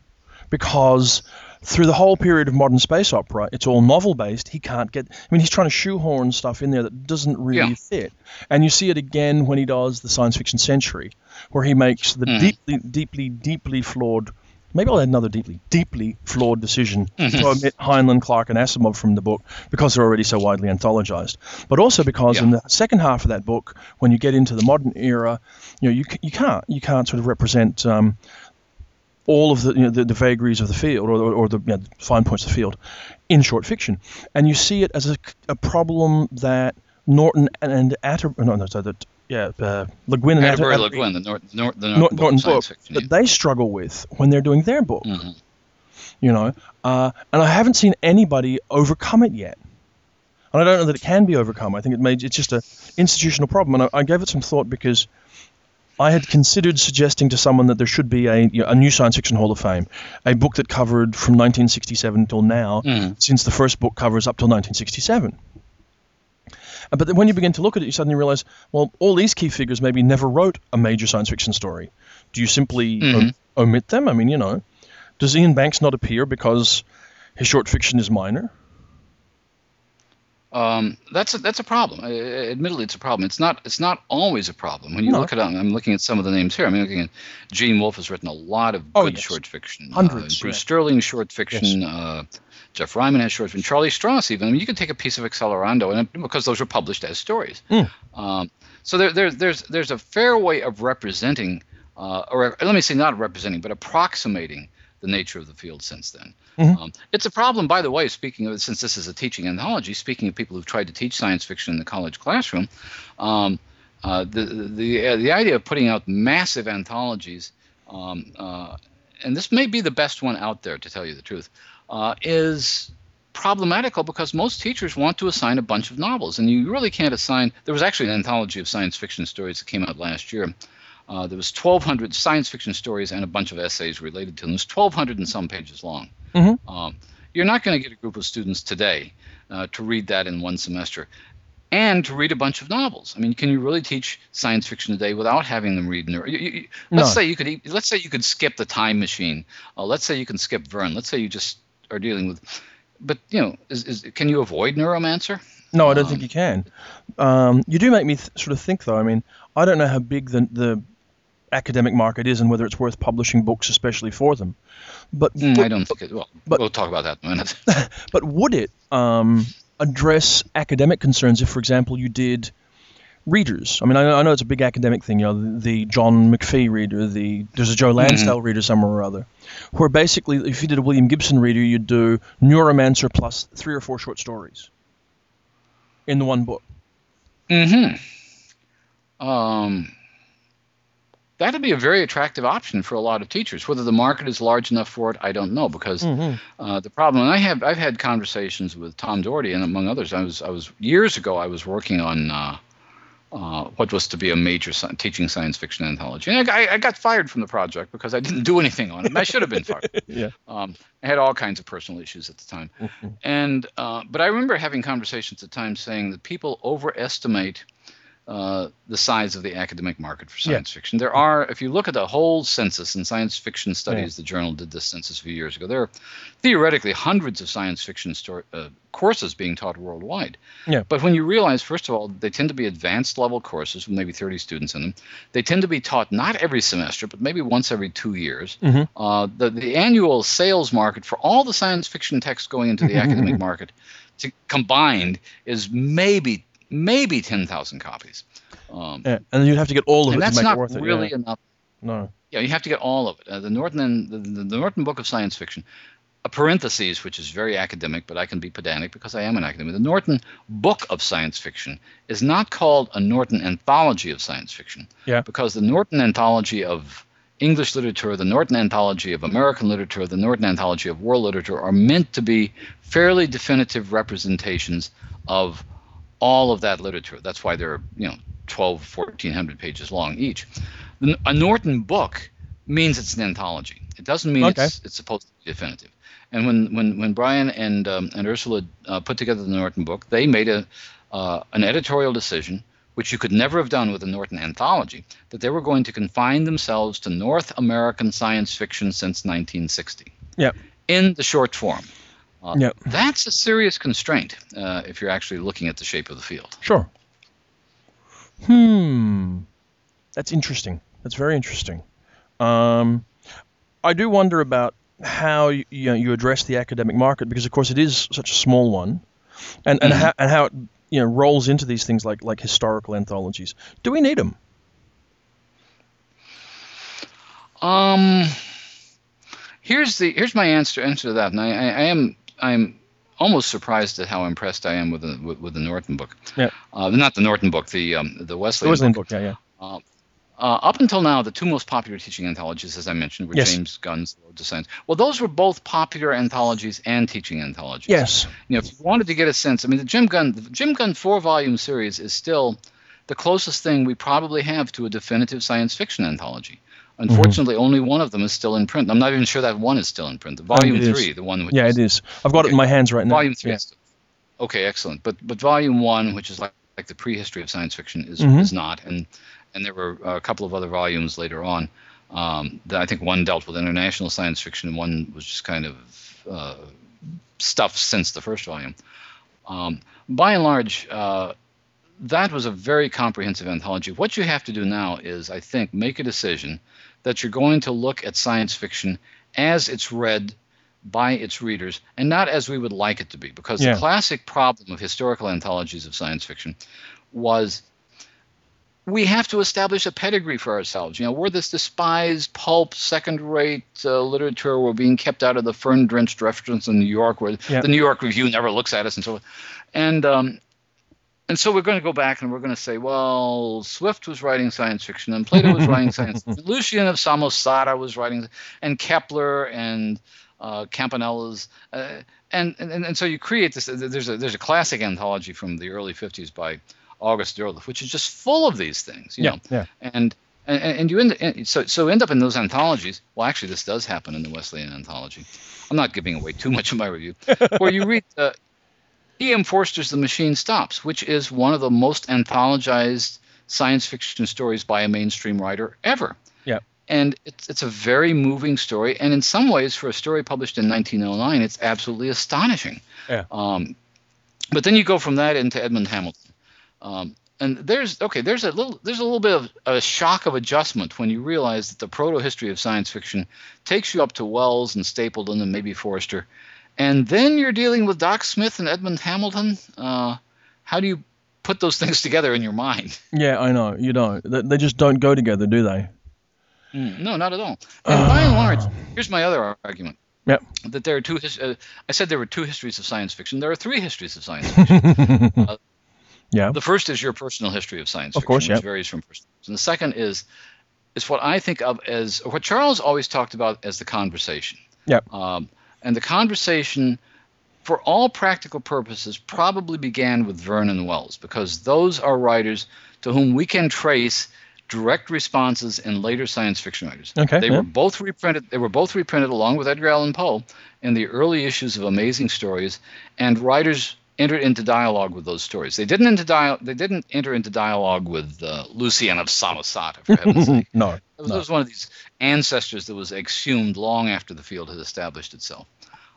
because through the whole period of modern space opera, it's all novel based. He can't get. I mean, he's trying to shoehorn stuff in there that doesn't really Yeah. fit. And you see it again when he does the science fiction century, where he makes the Mhm. deeply, deeply, deeply flawed. Maybe I'll add another deeply, deeply flawed decision to omit Heinlein, Clarke, and Asimov from the book because they're already so widely anthologized. But also because in the second half of that book, when you get into the modern era, you know, you, you can't you can't sort of represent um, all of the, you know, the the vagaries of the field or, or, or the you know, fine points of the field in short fiction, and you see it as a, a problem that Norton and, and Atter, no, no, sorry, that yeah, uh, Le Guin and Attebery Atter- Le Guin, the, Nor- the, Nor- the Nor- Norton, Norton book, fiction. that they struggle with when they're doing their book. yeah. Mhm. You know, uh, and I haven't seen anybody overcome it yet. And I don't know that it can be overcome. I think it may, it's just a institutional problem. And I, I gave it some thought because I had considered suggesting to someone that there should be a, you know, a new science fiction Hall of Fame, a book that covered from 1967 till now, Mhm. since the first book covers up till 1967. Uh, But then when you begin to look at it, you suddenly realize, well, all these key figures maybe never wrote a major science fiction story. Do you simply Mhm. om- omit them? I mean, you know, does Iain Banks not appear because his short fiction is minor? Um, that's a, that's a problem. Uh, admittedly, it's a problem. It's not it's not always a problem. When you No. look at I'm looking at some of the names here. I'm looking at Gene Wolfe has written a lot of Oh, good yes. short fiction. Hundreds, Uh, Bruce yeah. Sterling short fiction. Uh, Jeff Ryman has short fiction. Charlie Stross even. I mean, you can take a piece of Accelerando, and because those were published as stories. Mm. Um, so there, there, there's there's a fair way of representing, uh, or let me say not representing, but approximating the nature of the field since then. Mhm. Um, it's a problem, by the way. Speaking of, since this is a teaching anthology, speaking of people who've tried to teach science fiction in the college classroom, um, uh, the the uh, the idea of putting out massive anthologies, um, uh, and this may be the best one out there, to tell you the truth, uh, is problematical because most teachers want to assign a bunch of novels, and you really can't assign. There was actually an anthology of science fiction stories that came out last year. Uh, there was 1,200 science fiction stories and a bunch of essays related to them. It was 1,200 and some pages long. Mhm. Um, you're not going to get a group of students today uh, to read that in one semester and to read a bunch of novels. I mean, can you really teach science fiction today without having them read? Neuro- you, you, let's No. say you could. Let's say you could skip the Time Machine. Uh, let's say you can skip Verne. Let's say you just are dealing with. But you know, is, is can you avoid Neuromancer? No, I don't Um, think you can. Um, you do make me th- sort of think, though. I mean, I don't know how big the, the academic market is and whether it's worth publishing books especially for them. But Mm, but, I don't think it. Well, but- we'll talk about that in a minute. but would it? Um, address academic concerns if, for example, you did readers? I mean, I, I know it's a big academic thing. You know, the, the John McPhee reader, the there's a Joe Lansdale reader somewhere or other, where basically, if you did a William Gibson reader, you'd do Neuromancer plus three or four short stories in the one book. Mm-hmm. Um, that'd be a very attractive option for a lot of teachers. Whether the market is large enough for it, I don't know. Because uh, the problem, and I have, I've had conversations with Tom Doherty and among others. I was, I was years ago. I was working on uh, uh, what was to be a major sci- teaching science fiction anthology, and I, I got fired from the project because I didn't do anything on it. And I should have been fired. Yeah. Um, I had all kinds of personal issues at the time, and uh, but I remember having conversations at times saying that people overestimate uh, the size of the academic market for science fiction. There are, if you look at the whole census in science fiction studies, the journal did this census a few years ago. There are theoretically hundreds of science fiction uh, courses being taught worldwide. Yeah. But when you realize, first of all, they tend to be advanced level courses with maybe 30 students in them. They tend to be taught not every semester, but maybe once every two years. Uh, the, the annual sales market for all the science fiction texts going into the academic market to, combined is maybe maybe 10,000 copies. Um, Yeah, and then you'd have to get all of and it that's not it worth really it. Yeah. enough. No. Yeah, you have to get all of it. Uh, the Norton and the, the, the Norton Book of Science Fiction, a parenthesis which is very academic, but I can be pedantic because I am an academic. The Norton Book of Science Fiction is not called a Norton Anthology of Science Fiction. Yeah. Because the Norton Anthology of English literature, the Norton Anthology of American literature, the Norton Anthology of world literature are meant to be fairly definitive representations of all of that literature. That's why they're, you know, 12, 1400 pages long each. A Norton book means it's an anthology. It doesn't mean Okay. it's, it's supposed to be definitive. And when, when, when Brian and, um, and Ursula uh, put together the Norton book, they made a, uh, an editorial decision, which you could never have done with a Norton anthology, that they were going to confine themselves to North American science fiction since 1960 Yeah. in the short form. Uh, Yeah. That's a serious constraint uh, if you're actually looking at the shape of the field. Sure. Hmm. That's interesting. That's very interesting. Um, I do wonder about how you, you, know, you address the academic market because, of course, it is such a small one, and and, Mhm. how, and how it you know rolls into these things like like historical anthologies. Do we need them? Um, here's the here's my answer answer to that, and I, I am I'm almost surprised at how impressed I am with the with, with the Norton book. Yeah. Uh, not the Norton book, the um, the Wesleyan, Wesleyan book. book, yeah, yeah. Uh, up until now, the two most popular teaching anthologies, as I mentioned, were Yes. James Gunn's Road to Science. Well, those were both popular anthologies and teaching anthologies. Yes. You know, if you wanted to get a sense, I mean, the Jim Gunn, the Jim Gunn four-volume series is still the closest thing we probably have to a definitive science fiction anthology. Mm-hmm. Unfortunately, only one of them is still in print. I'm not even sure that one is still in print. The volume is. three, the one which Yeah, is, it is. I've got it in my hands right now. volume three. Yeah. Okay, excellent. But but volume one, which is like like the prehistory of science fiction, is Mhm. is not. And and there were a couple of other volumes later on. Um, that I think one dealt with international science fiction, and one was just kind of uh, stuff since the first volume. Um, by and large, uh, that was a very comprehensive anthology. What you have to do now is, I think, make a decision that you're going to look at science fiction as it's read by its readers and not as we would like it to be. Because Yeah. the classic problem of historical anthologies of science fiction was we have to establish a pedigree for ourselves. You know, we're this despised pulp, second-rate uh, literature. We're being kept out of the fern-drenched restaurants in New York, where Yeah. the New York Review never looks at us, and so forth. And um, and so we're going to go back and we're going to say, well, Swift was writing science fiction, and Plato was writing science. Lucian of Samosata was writing, and Kepler and uh, Campanella's, uh, and, and and so you create this. There's a there's a classic anthology from the early '50s by August Derleth, which is just full of these things. You Yeah, know, yeah. and and, and you end and so so end up in those anthologies. Well, actually, this does happen in the Wesleyan anthology. I'm not giving away too much of my review, where you read uh, E.M. Forster's *The Machine Stops*, which is one of the most anthologized science fiction stories by a mainstream writer ever. Yeah. And it's it's a very moving story, and in some ways, for a story published in 1909, it's absolutely astonishing. Yeah. Um, but then you go from that into Edmund Hamilton. Um, and there's okay, there's a little there's a little bit of a shock of adjustment when you realize that the proto history of science fiction takes you up to Wells and Stapledon and maybe Forster, and then you're dealing with Doc Smith and Edmund Hamilton. Uh, how do you put those things together in your mind? Yeah, I know. You don't. They, just don't go together, do they? Mm, no, not at all. And by and large, here's my other argument. Yep. That there are two. Uh, I said there were two histories of science fiction. There are three histories of science fiction. yeah. the first is your personal history of science Of fiction, course, which yep. varies from person. And the second is is what I think of as or what Charles always talked about as the conversation. Yep. Um, and the conversation, for all practical purposes, probably began with Verne and Wells because those are writers to whom we can trace direct responses in later science fiction writers. Okay, They yeah. were both reprinted. They were both reprinted along with Edgar Allan Poe in the early issues of Amazing Stories, and writers entered into dialogue with those stories. They didn't into dia- They didn't enter into dialogue with uh, Lucian of Samosata, for heaven's sake. no. it was, no. was one of these ancestors that was exhumed long after the field had established itself.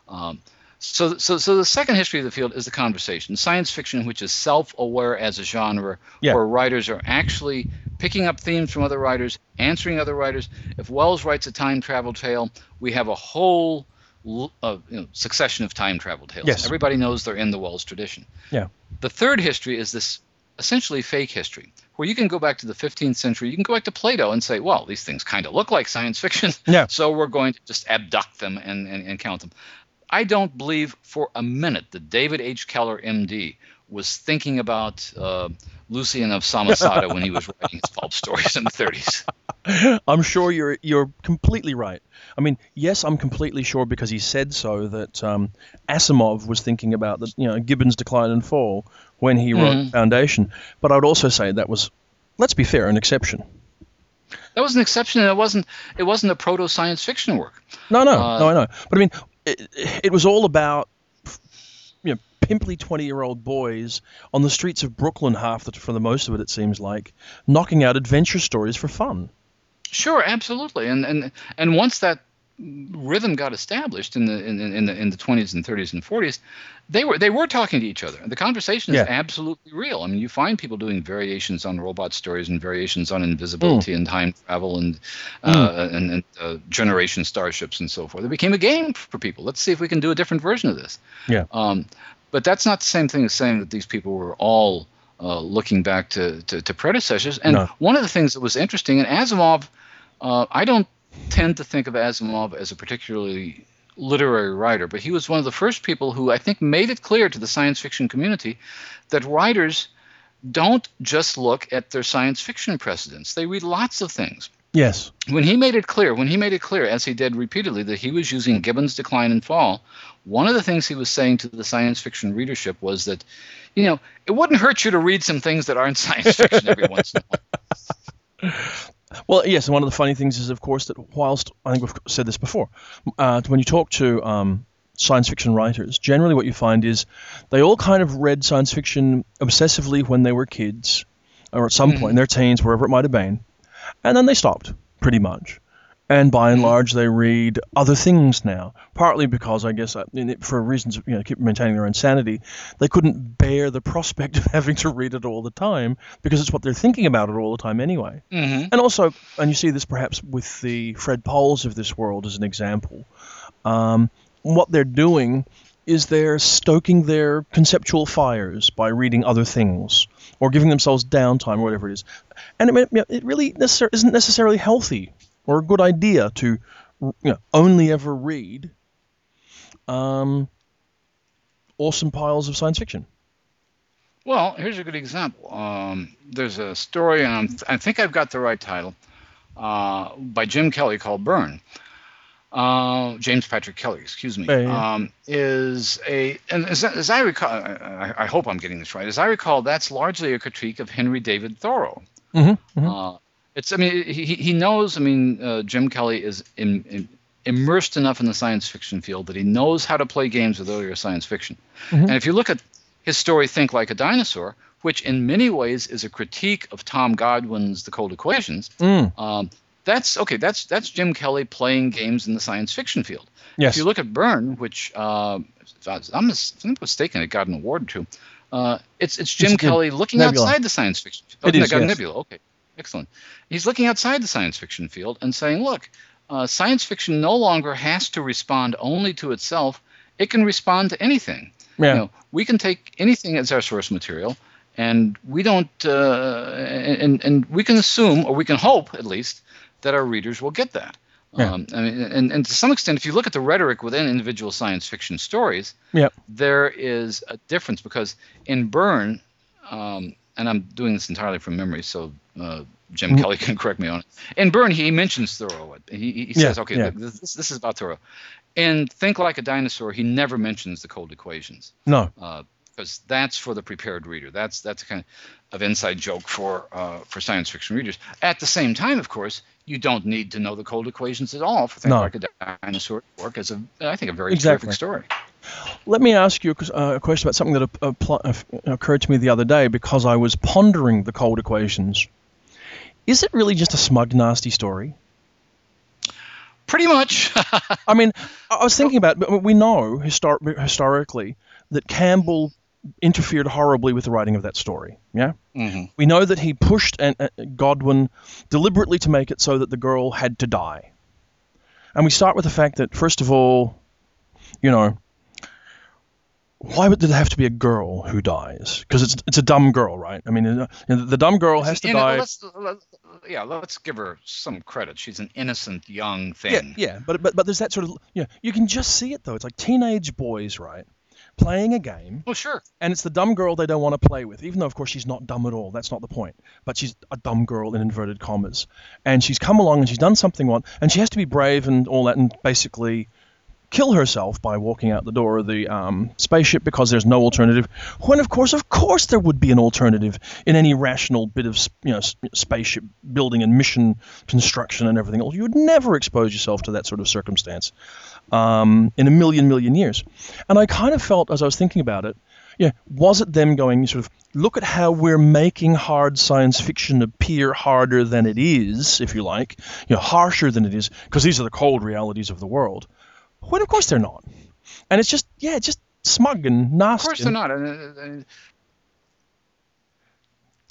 Um, so, so, so the second history of the field is the conversation, science fiction, which is self-aware as a genre, Yeah. where writers are actually picking up themes from other writers, answering other writers. If Wells writes a time travel tale, we have a whole l- uh, you know, succession of time travel tales. Yes. Everybody knows they're in the Wells tradition. Yeah. The third history is this essentially fake history, where you can go back to the 15th century, you can go back to Plato and say, well, these things kind of look like science fiction, Yeah. so we're going to just abduct them and, and, and count them. I don't believe for a minute that David H. Keller, MD, was thinking about uh, Lucian of Samosata when he was writing his pulp stories in the 30s. I'm sure you're you're completely right. I mean, yes, I'm completely sure because he said so that um, Asimov was thinking about the you know Gibbon's Decline and Fall when he wrote Mhm. Foundation. But I'd also say that was, let's be fair, an exception. That was an exception, and it wasn't it wasn't a proto science fiction work. No, no, Uh, no, I know. But I mean, it, it was all about you know pimply twenty-year-old boys on the streets of Brooklyn. Half the for the most of it, it seems like knocking out adventure stories for fun. Sure, absolutely, and and and once that rhythm got established in the in, in the in the 20s and 30s and 40s, they were they were talking to each other. The conversation is Yeah. absolutely real. I mean, you find people doing variations on robot stories and variations on invisibility and time travel and uh, and, and uh, generation starships and so forth. It became a game for people. Let's see if we can do a different version of this. Yeah. Um, but that's not the same thing as saying that these people were all uh, looking back to, to, to predecessors. And No. one of the things that was interesting, and Asimov, uh, I don't tend to think of Asimov as a particularly literary writer, but he was one of the first people who I think made it clear to the science fiction community that writers don't just look at their science fiction precedents. They read lots of things Yes. when he made it clear, when he made it clear, as he did repeatedly, that he was using Gibbon's Decline and Fall, one of the things he was saying to the science fiction readership was that, you know, it wouldn't hurt you to read some things that aren't science fiction every once in a while. Well, yes, and one of the funny things is, of course, that whilst I think we've said this before, uh, when you talk to um, science fiction writers, generally what you find is they all kind of read science fiction obsessively when they were kids, or at some point in their teens, wherever it might have been, and then they stopped, pretty much. And by and large, they read other things now. Partly because I guess, for reasons you know, keep maintaining their own sanity, they couldn't bear the prospect of having to read it all the time because it's what they're thinking about it all the time anyway. Mm-hmm. And also, and you see this perhaps with the Fred Pohls of this world as an example, um, what they're doing is they're stoking their conceptual fires by reading other things or giving themselves downtime or whatever it is. And it, it really necessar- isn't necessarily healthy or a good idea to you know, only ever read um, awesome piles of science fiction. Well, here's a good example. Um, there's a story, and I'm, I think I've got the right title, uh, by Jim Kelly called Burn. Uh, James Patrick Kelly, excuse me, yeah. Um, is a, and as, as I recall, I, I hope I'm getting this right. As I recall, that's largely a critique of Henry David Thoreau. Mm-hmm, Uh, it's, I mean, he, he knows. I mean, uh, Jim Kelly is in, in, immersed enough in the science fiction field that he knows how to play games with earlier science fiction. And if you look at his story, Think Like a Dinosaur, which in many ways is a critique of Tom Godwin's The Cold Equations, Mm. um, that's okay. That's that's Jim Kelly playing games in the science fiction field. Yes. If you look at Burn, which uh, I'm, if I'm not mistaken, it got an award too. Uh, it's it's Jim It's Kelly looking Nebula. outside the science fiction. Oh, It a yes. Nebula. Okay, excellent. He's looking outside the science fiction field and saying, look, uh, science fiction no longer has to respond only to itself. it can respond to anything. Yeah. You know, we can take anything as our source material, and we don't, uh, and and we can assume, or we can hope at least, that our readers will get that. Yeah. Um, I mean, and, and to some extent, if you look at the rhetoric within individual science fiction stories, Yep. there is a difference because in Burn, um, and I'm doing this entirely from memory, so uh, Jim Mhm. Kelly can correct me on it. In Burn, he mentions Thoreau. He, he Yeah, says, okay, yeah. this, this is about Thoreau. In Think Like a Dinosaur, he never mentions the cold equations No. because that's for the prepared reader. That's that's a kind of inside joke for uh, for science fiction readers. At the same time, of course, you don't need to know the cold equations at all for Think No. Like a Dinosaur to work as a I think a very Exactly. terrific story. Let me ask you a uh, a question about something that appli- uh, occurred to me the other day because I was pondering the cold equations. Is it really just a smug, nasty story? Pretty much. I mean, I was thinking about, we know histor- historically that Campbell interfered horribly with the writing of that story. Yeah, hmm we know that he pushed an, uh, Godwin deliberately to make it so that the girl had to die. And we start with the fact that, first of all, you know, why would there have to be a girl who dies? Because it's it's a dumb girl, right? I mean, uh, you know, the dumb girl has to You die. let's, let, yeah, let's give her some credit. She's an innocent young thing. yeah, yeah, but but but there's that sort of yeah. You can just see it though. It's like teenage boys, right, playing a game, Well, sure. and it's the dumb girl they don't want to play with, even though of course she's not dumb at all. That's not the point. But she's a dumb girl in inverted commas, and she's come along and she's done something one, and she has to be brave and all that, and basically kill herself by walking out the door of the um, spaceship because there's no alternative. When of course, of course, there would be an alternative in any rational bit of you know spaceship building and mission construction and everything else. You would never expose yourself to that sort of circumstance um, in a million million years. And I kind of felt as I was thinking about it, yeah, was it them going sort of look at how we're making hard science fiction appear harder than it is, if you like, you know, harsher than it is, because these are the cold realities of the world. When of course they're not, and it's just yeah, just smug and nasty. Of course they're not. And, uh, uh,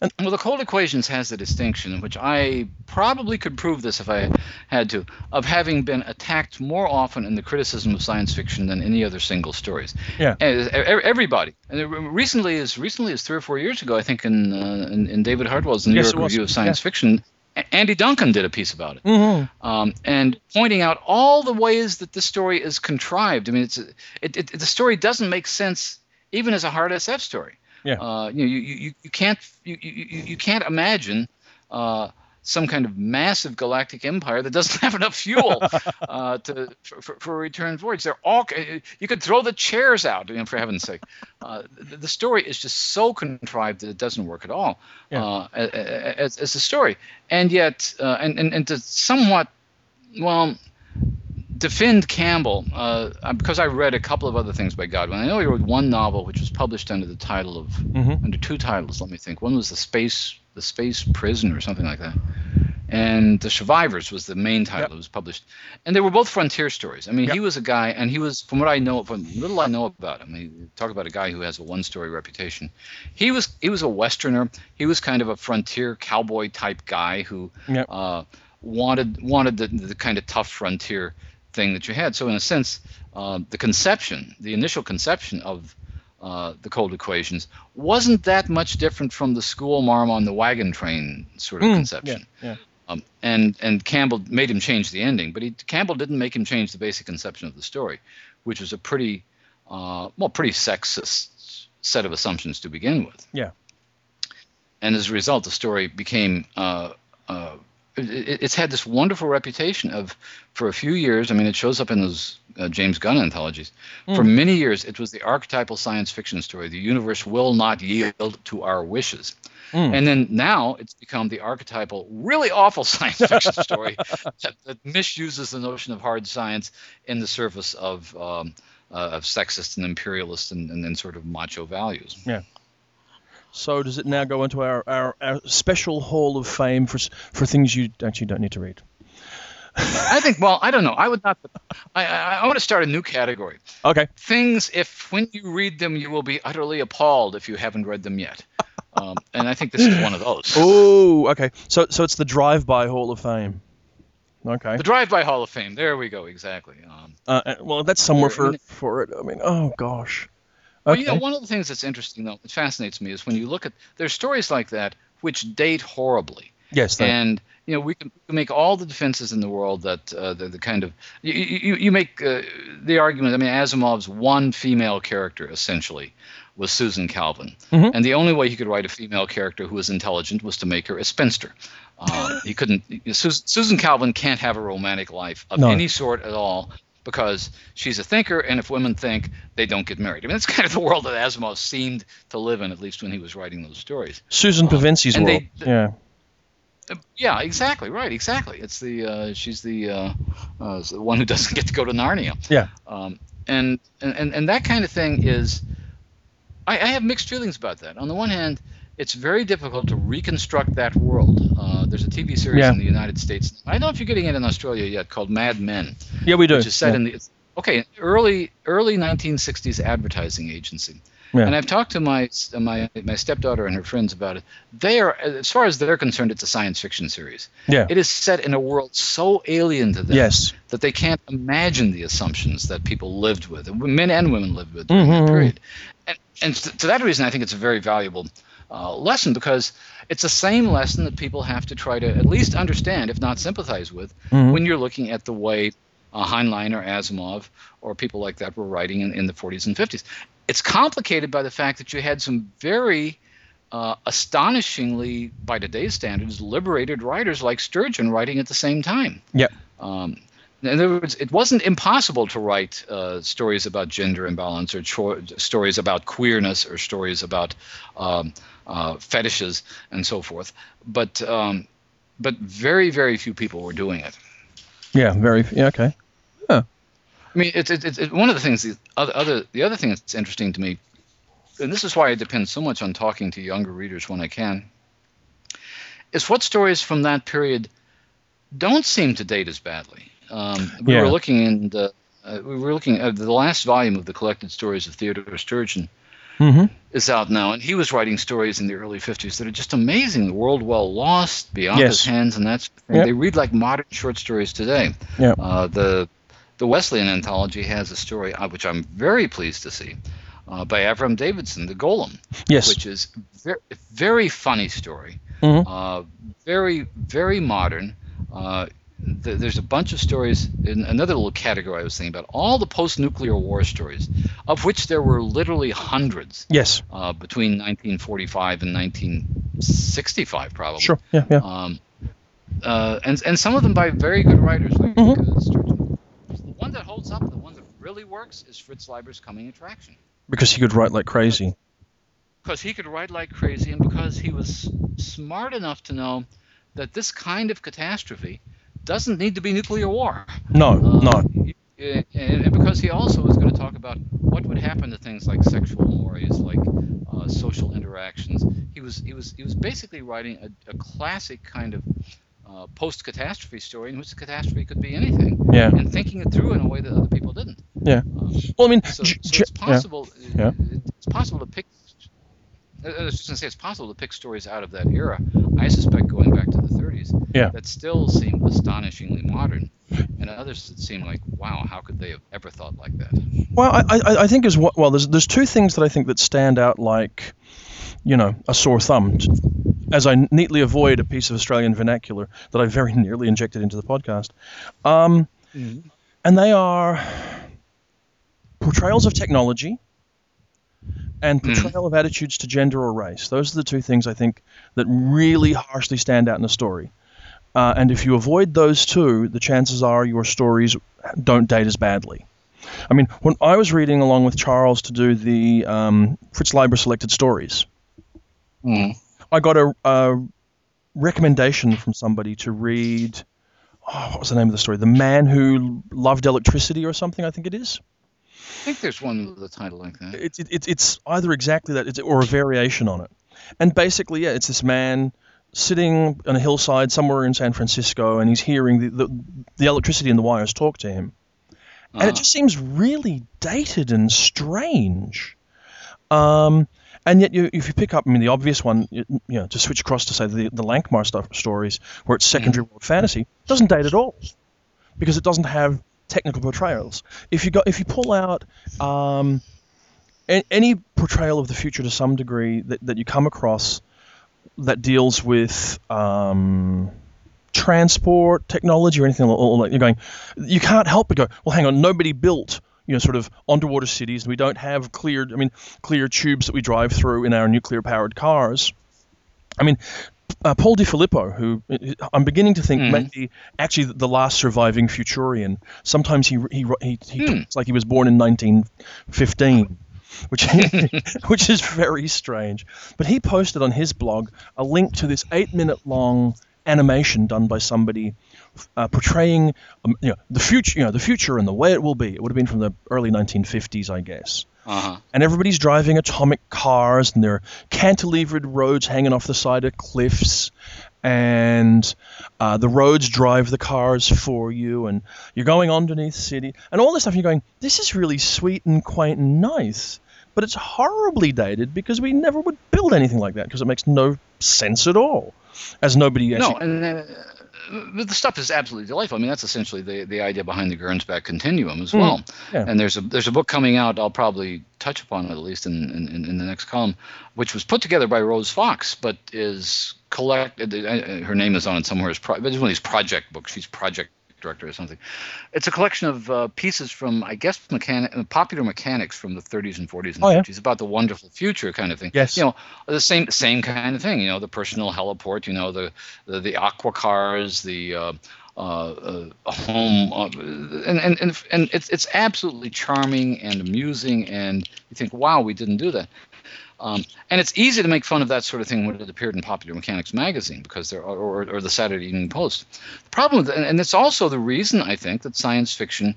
And- well, the cold equations has the distinction, which I probably could prove this if I had to, of having been attacked more often in the criticism of science fiction than any other single stories. Yeah. And, uh, e- everybody. And recently, as recently as three or four years ago, I think in uh, in, in David Hartwell's New Yes, York. Review of Science Fiction, A- Andy Duncan did a piece about it hmm um, and pointing out all the ways that the story is contrived. I mean, it's it, it, the story doesn't make sense even as a hard SF story. Yeah. Uh, you, know, you, you you can't you, you, you can't imagine uh, some kind of massive galactic empire that doesn't have enough fuel uh, to for, for, a return voyage. They're all you could throw the chairs out, you know, for heaven's sake. Uh, the, the story is just so contrived that it doesn't work at all Yeah. uh, as, as a story, and yet uh, and, and and to somewhat well defend Campbell uh, uh, because I read a couple of other things by Godwin. I know he wrote one novel which was published under the title of hmm under two titles. Let me think. One was the space the space prison or something like that, and the survivors was the main title. Yep. It was published, and they were both frontier stories. I mean, Yep. he was a guy, and he was from what I know, from little I know about him. I mean, talk about a guy who has a one-story reputation. He was he was a westerner. He was kind of a frontier cowboy type guy who Yep. uh, wanted wanted the, the kind of tough frontier thing that you had. So in a sense, uh, the conception, the initial conception of uh, the cold equations wasn't that much different from the school marm on the wagon train sort of Mm, conception. yeah, yeah. Um, and and Campbell made him change the ending, but he, Campbell didn't make him change the basic conception of the story, which was a pretty uh, well pretty sexist set of assumptions to begin with. Yeah. And as a result, the story became uh, uh, it's had this wonderful reputation of for a few years. I mean, it shows up in those uh, James Gunn anthologies. For Mm. many years, it was the archetypal science fiction story. The universe will not yield to our wishes. Mm. And then now it's become the archetypal, really awful science fiction story that, that misuses the notion of hard science in the service of um, uh, of sexist and imperialist and, and, and sort of macho values. So does it now go into our, our, our special hall of fame for for things you actually don't need to read? I think. Well, I don't know. I would not. I I, I want to start a new category. Okay. Things, if when you read them, you will be utterly appalled if you haven't read them yet. Um, and I think this is one of those. Oh, okay. So so it's the drive-by hall of fame. Okay. The Drive-By Hall of Fame. There we go. Exactly. Um, Uh, uh, well, that's somewhere for for it. I mean, oh gosh. Well, you know, one of the things that's interesting, though, that fascinates me, is when you look at there's stories like that which date horribly, yes. And you know we can make all the defenses in the world that uh, the, the kind of you you, you make uh, the argument. I mean, Asimov's one female character essentially was Susan Calvin, Mhm. and the only way he could write a female character who was intelligent was to make her a spinster. Uh, he couldn't. Susan, Susan Calvin can't have a romantic life of No. any sort at all because she's a thinker, and if women think, they don't get married. I mean, that's kind of the world that Asimov seemed to live in, at least when he was writing those stories. Susan Pevensie's and world. they- yeah. Uh, Yeah, exactly, right, exactly. It's the uh, she's the uh, uh, the one who doesn't get to go to Narnia. Yeah. Um, and, and and that kind of thing is, I, I have mixed feelings about that. On the one hand, it's very difficult to reconstruct that world. Uh, there's a TV series Yeah. in the United States. I don't know if you're getting it in Australia yet, called Mad Men, Yeah, we do. which is set yeah. in the okay early early 1960s advertising agency. Yeah. And I've talked to my my my stepdaughter and her friends about it. They are, as far as they're concerned, it's a science fiction series. Yeah. It is set in a world so alien to them Yes. that they can't imagine the assumptions that people lived with, men and women lived with during Mhm. that period. And, and to that reason, I think it's a very valuable uh, lesson because it's the same lesson that people have to try to at least understand, if not sympathize with, Mhm. when you're looking at the way uh, Heinlein or Asimov or people like that were writing in, in the 40s and 50s. It's complicated by the fact that you had some very uh, astonishingly, by today's standards, liberated writers like Sturgeon writing at the same time. Yeah. Um, in other words, it wasn't impossible to write uh, stories about gender imbalance or cho- stories about queerness or stories about um, uh, fetishes and so forth. But um, but very very few people were doing it. Yeah. Very. Yeah. Okay. I mean, it's it's it's it, one of the things. The other, other the other thing that's interesting to me, and this is why I depend so much on talking to younger readers when I can, is what stories from that period don't seem to date as badly. Um, we Yeah. were looking in the uh, we were looking at the last volume of the collected stories of Theodore Sturgeon Mm-hmm. is out now, and he was writing stories in the early 50s that are just amazing. The World Well Lost, Beyond Yes. His Hands, and that's Yep. they read like modern short stories today. Yep. Uh, the the Wesleyan anthology has a story uh, which I'm very pleased to see uh, by Avram Davidson, The Golem, Yes. which is very very funny story, Mhm. uh, very very modern. Uh, th- there's a bunch of stories in another little category I was thinking about all the post-nuclear war stories, of which there were literally hundreds Yes. uh, between 1945 and 1965, probably. Sure. Yeah. Yeah. Um, uh, and and some of them by very good writers like Mhm. uh, The one that holds up, the one that really works, is Fritz Leiber's Coming Attraction, Because he could write like crazy. because he could write like crazy, and because he was smart enough to know that this kind of catastrophe doesn't need to be nuclear war. No. Uh, no. and, and because he also was going to talk about what would happen to things like sexual mores, like uh, social interactions. He was he was he was basically writing a, a classic kind of uh, post-catastrophe story in which the catastrophe could be anything, Yeah. and thinking it through in a way that other people didn't. Yeah. Um, Well, I mean, so, so it's possible. Yeah. It's possible to pick. I was just going to say it's possible to pick stories out of that era. I suspect going back to the 30s. Yeah. That still seem astonishingly modern, and others that seem like, wow, how could they have ever thought like that? Well, I, I, I think as well, well, there's there's two things that I think that stand out like, you know, a sore thumb. As I neatly avoid a piece of Australian vernacular that I very nearly injected into the podcast, um, and they are portrayals of technology and Mm. portrayal of attitudes to gender or race. Those are the two things I think that really harshly stand out in a story. Uh, and if you avoid those two, the chances are your stories don't date as badly. I mean, when I was reading along with Charles to do the um, Fritz Leiber selected stories, Mm. I got a, a recommendation from somebody to read. Oh, what was the name of the story? The Man Who Loved Electricity, or something. I think it is. I think there's one with a title like that. It's it, it, it's either exactly that, it's, or a variation on it. And basically, yeah, it's this man sitting on a hillside somewhere in San Francisco, and he's hearing the the, the electricity and the wires talk to him. and Uh, it just seems really dated and strange. Um, and yet you, if you pick up, I mean, the obvious one, you, you know, to switch across to say the the Lankhmar stuff stories, where it's secondary world fantasy, doesn't date at all, because it doesn't have technical portrayals. If you got if you pull out um, any portrayal of the future to some degree that, that you come across that deals with um, transport technology or anything like that, you're going, you can't help but go, well, hang on, nobody built you know sort of underwater cities, and we don't have clear, I mean, clear tubes that we drive through in our nuclear powered cars. I mean, uh, Paul Di Filippo, who I'm beginning to think might be actually the last surviving Futurian. Sometimes he he he, he Hmm. talks like he was born in 1915, which which is very strange. But he posted on his blog a link to this eight-minute-long animation done by somebody uh, portraying um, you know the future, you know the future and the way it will be. It would have been from the early 1950s, I guess Uh-huh. and everybody's driving atomic cars and there are cantilevered roads hanging off the side of cliffs. And uh, the roads drive the cars for you and you're going underneath city. And all this stuff and you're going this is really sweet and quaint and nice but it's horribly dated because we never would build anything like that because it makes no sense at all. As nobody actually No, and uh, but the stuff is absolutely delightful. I mean, that's essentially the, the idea behind the Gernsback continuum as hmm. well. yeah. And there's a there's a book coming out. I'll probably touch upon it at least in, in, in the next column, which was put together by Rose Fox, but is collected. Uh, uh, Her name is on it somewhere. It's pro- but it's one of these project books. She's project director or something. It's a collection of uh, pieces from, I guess, mechanic, popular mechanics from the 30s and 40s and Oh, yeah. 50s about the wonderful future kind of thing. Yes. You know, the same same kind of thing. You know, the personal heliport. You know, the the, the aqua cars, the uh, uh, uh, home, uh, and and and and it's it's absolutely charming and amusing, and you think, wow, we didn't do that. Um, and it's easy to make fun of that sort of thing when it appeared in Popular Mechanics magazine because there or, or, or the Saturday Evening Post. The problem, with, and it's also the reason I think that science fiction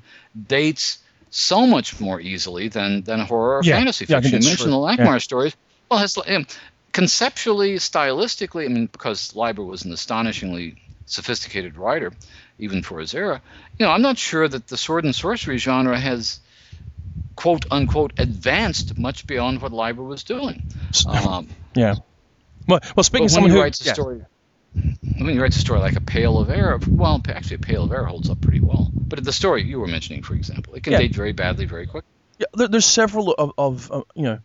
dates so much more easily than than horror or Yeah, fantasy yeah, fiction. you mentioned true. the Lankhmar stories. Well, has um, conceptually, stylistically, I mean, because Leiber was an astonishingly sophisticated writer, even for his era. You know, I'm not sure that the sword and sorcery genre has quote unquote advanced much beyond what Leiber was doing. Um, yeah well, well speaking of someone who writes a yeah. story, when he writes a story like A Pail of Air, well, actually, A Pail of Air holds up pretty well. But the story you were mentioning, for example, it can Yeah. date very badly very quick. Yeah, there, there's several of, of uh, you know,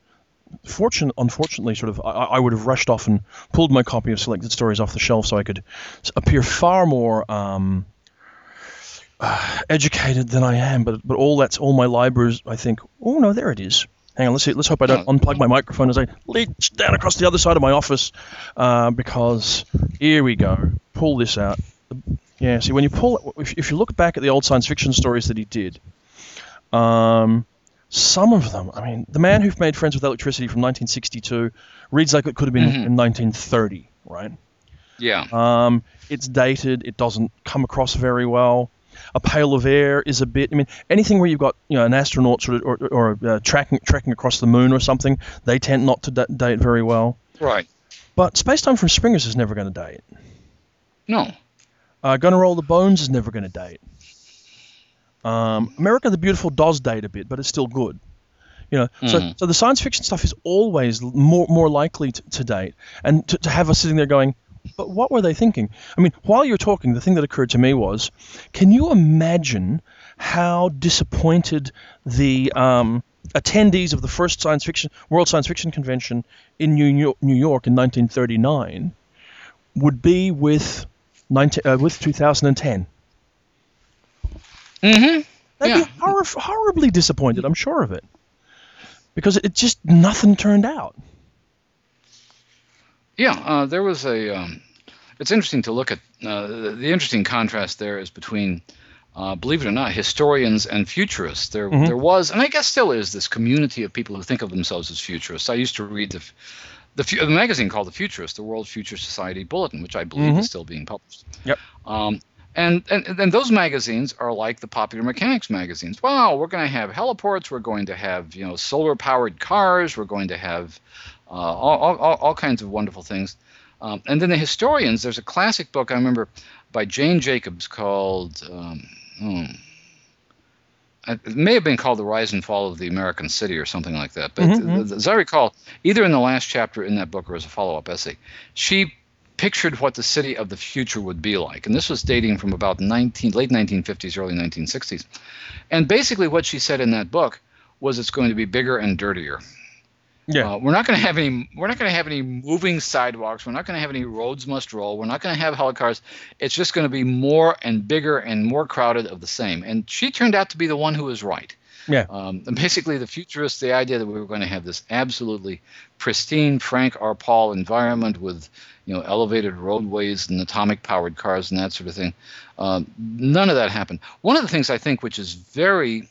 fortunate, unfortunately, sort of, I, I would have rushed off and pulled my copy of selected stories off the shelf so I could appear far more um, uh, educated than I am. But but all that's all my libraries. I think. Oh no, there it is. Hang on, let's see. Let's hope I don't unplug my microphone as I leech down across the other side of my office, uh, because here we go. Pull this out. Yeah. See, when you pull, if, if you look back at the old science fiction stories that he did, um, some of them, I mean, The Man Who Made Friends with Electricity from 1962 reads like it could have been Mhm. in 1930, right? Yeah. Um, it's dated. It doesn't come across very well. A Pail of Air is a bit. I mean, anything where you've got you know an astronaut sort of or, or uh, tracking tracking across the moon or something, they tend not to da- date very well. Right. But Space Time from Springers is never going to date. No. Uh, Gonna Roll the Bones is never going to date. Um, America the Beautiful does date a bit, but it's still good. You know, so, Mhm. so the science fiction stuff is always more more likely to, to date, and to, to have us sitting there going, but what were they thinking? I mean, while you're talking, the thing that occurred to me was, can you imagine how disappointed the um, attendees of the first science fiction World Science Fiction Convention in New York, New York in 1939 would be with 19, uh, with 2010? Mm-hmm. They'd Yeah. be horror, horribly disappointed. I'm sure of it, because it just nothing turned out. Yeah, uh, there was a. Um, it's interesting to look at uh, the, the interesting contrast there is between, uh, believe it or not, historians and futurists. There, Mhm. there was, and I guess still is, this community of people who think of themselves as futurists. I used to read the, the, the magazine called The Futurist, the World Future Society Bulletin, which I believe Mhm. is still being published. Yep. Um, and, and and those magazines are like the popular mechanics magazines. Wow, we're going to have heliports. We're going to have you know solar powered cars. We're going to have uh, all, all, all- kinds of wonderful things. Um, and then the historians, there's a classic book I remember by Jane Jacobs called um, hmm, it may have been called the rise and fall of the American city or something like that. But Mhm. as I recall, either in the last chapter in that book or as a follow-up essay, she pictured what the city of the future would be like, and this was dating from about 19 late 1950s, early 1960s. And basically, what she said in that book was it's going to be bigger and dirtier. Yeah. Uh, we're not going to have any. We're not going to have any moving sidewalks. We're not going to have any roads must roll. We're not going to have helicars. It's just going to be more and bigger and more crowded of the same. And she turned out to be the one who was right. Yeah. Um, and basically, the futurists, the idea that we were going to have this absolutely pristine Frank R. Paul environment with, you know, elevated roadways and atomic-powered cars and that sort of thing, um, none of that happened. One of the things I think, which is very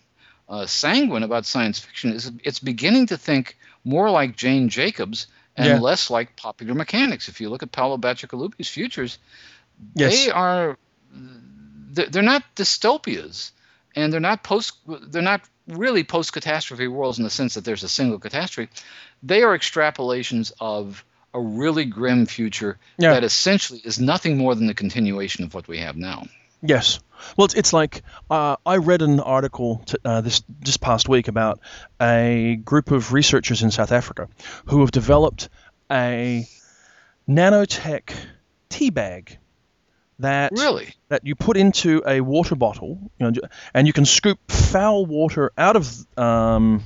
uh, sanguine about science fiction, is it's beginning to think more like Jane Jacobs and Yeah. less like popular mechanics. If you look at Paolo Bacigalupi's futures, Yes. they are they're not dystopias and they're not post they're not really post catastrophe worlds in the sense that there's a single catastrophe they are extrapolations of a really grim future Yeah. that essentially is nothing more than the continuation of what we have now Yes. Well, it's, it's like uh, I read an article t- uh, this this past week about a group of researchers in South Africa who have developed a nanotech tea bag that really that you put into a water bottle, you know, and you can scoop foul water out of um,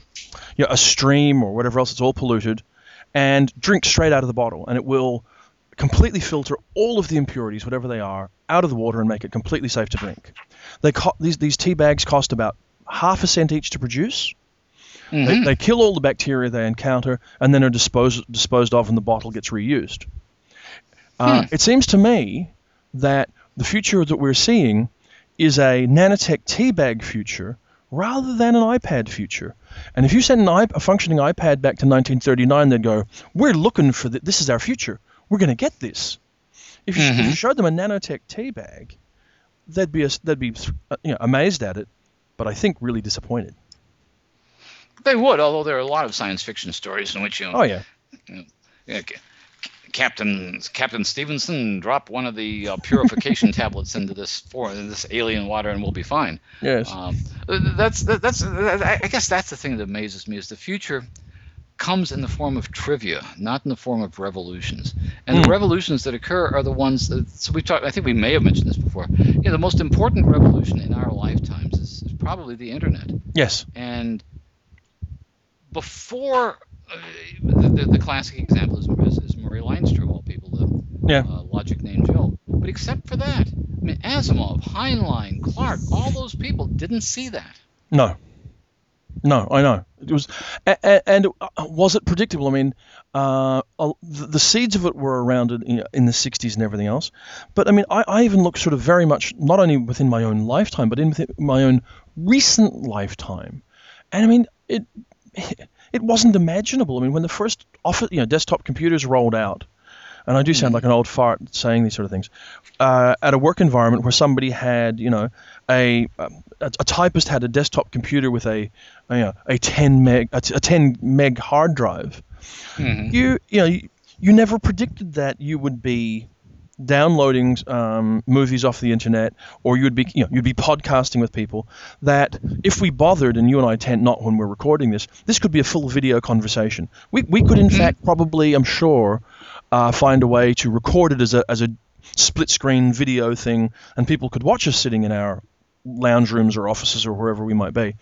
you know, a stream or whatever else. It's all polluted, and drink straight out of the bottle, and it will completely filter all of the impurities, whatever they are, out of the water and make it completely safe to drink. They co- these these tea bags cost about half a cent each to produce. They, Mhm. they kill all the bacteria they encounter and then are disposed disposed of, and the bottle gets reused. Uh, Hmm. It seems to me that the future that we're seeing is a nanotech tea bag future rather than an iPad future. And if you send an iP- a functioning iPad back to 1939, they'd go, "We're looking for th- this. Is our future. We're going to get this." If you, if you showed them a nanotech tea bag, they'd be a, they'd be uh, you know, amazed at it, but I think really disappointed. they would although there are a lot of science fiction stories in which you know, Oh yeah. yeah, Captain Captain Stevenson drop one of the uh, purification tablets into this for this alien water and we'll be fine. Yes. Um, that's that, that's I I guess that's the thing that amazes me is the future comes in the form of trivia, not in the form of revolutions. And the Hmm. revolutions that occur are the ones that so we talked. I think we may have mentioned this before. You know, the most important revolution in our lifetimes is, is probably the internet. yes. And before uh, the, the, the classic example is, is, is Murray Leinster, of all people, the Yeah. uh, logic named Joe. But except for that, I mean, Asimov, Heinlein, Clarke, all those people didn't see that. No. No, I know it was, and uh, was it predictable? I mean, uh, the seeds of it were around in, in the '60s and everything else. But I mean, I, I even look sort of very much not only within my own lifetime, but in my own recent lifetime. And I mean, it it wasn't imaginable. I mean, when the first office, you know, desktop computers rolled out, and I do sound like an old fart saying these sort of things, uh, at a work environment where somebody had, you know, a um, a, a typist had a desktop computer with a, you know, a 10 meg a, t- a 10 meg hard drive. Mhm. You you know you, you never predicted that you would be downloading um, movies off the internet or you'd be you know you'd be podcasting with people that if we bothered and you and I tend not when we're recording this this could be a full video conversation we, we could in fact probably I'm sure uh, find a way to record it as a as a split screen video thing and people could watch us sitting in our lounge rooms or offices or wherever we might be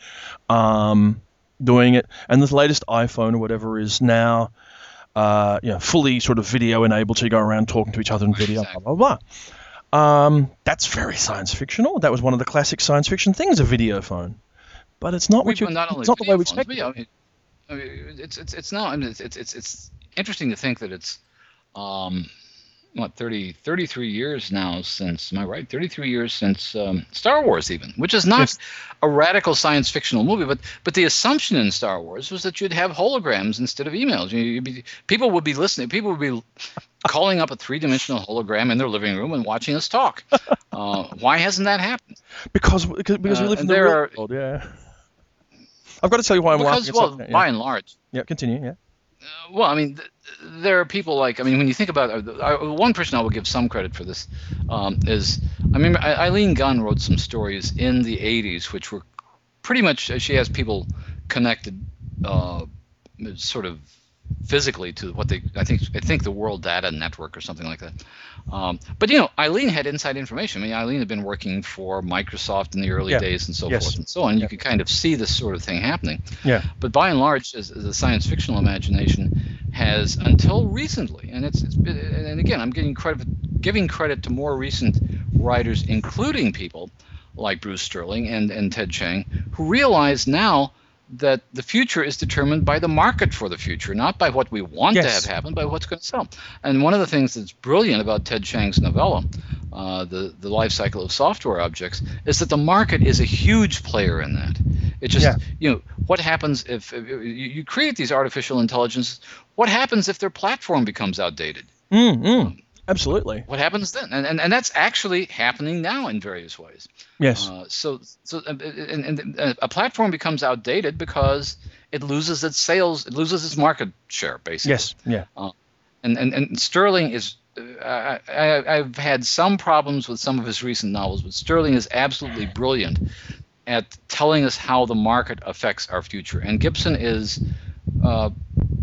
um, doing it and the latest iPhone or whatever is now uh, you know, fully sort of video enabled, so you go around talking to each other in video, Exactly. blah blah blah. Um, that's very science fictional. That was one of the classic science fiction things, a video phone. But it's not what you. Not only It's not the way we expect. yeah, I mean, I mean, it's it's it's now. I mean, it's it's, it's interesting to think that it's um, what 30 33 years now since am I right? 33 years since um, Star Wars, even, which is not Yes. a radical science fictional movie, but but the assumption in Star Wars was that you'd have holograms instead of emails. You, you'd be, people would be listening. People would be calling up a three dimensional hologram in their living room and watching us talk. Uh, why hasn't that happened? Because because, because we Uh, live in the real world. Yeah. I've got to tell you why I'm Because laughing. well, by Yeah. and large, yeah, continue. Yeah. Well, I mean, th- there are people like I mean, when you think about uh, I, one person I will give some credit for this um, is I mean, Eileen Gunn wrote some stories in the '80s which were pretty much uh, she has people connected, uh, sort of physically to what they I think I think the World Data Network or something like that. Um, but you know, Eileen had inside information. I mean, Eileen had been working for Microsoft in the early Yeah. days and so Yes. forth and so on. You could kind of see this sort of thing happening. Yeah. But by and large, as, as the science fictional imagination has until recently, and it's, it's been, and again, I'm giving credit giving credit to more recent writers, including people like Bruce Sterling and, and Ted Chiang, who realize now that the future is determined by the market for the future, not by what we want to have happen, by what's going to sell. And one of the things that's brilliant about Ted Chiang's novella, uh, the the life cycle of software objects, is that the market is a huge player in that. It just Yeah. you know what happens if, if you you create these artificial intelligences. What happens if their platform becomes outdated? Mm, mm, absolutely. What happens then? And, and, and that's actually happening now in various ways. Yes. Uh, so, so uh, and, and uh, a platform becomes outdated because it loses its sales, it loses its market share, basically. yes. Yeah. And and, and Sterling is. Uh, I, I, I've had some problems with some of his recent novels, but Sterling is absolutely brilliant at telling us how the market affects our future. And Gibson is uh,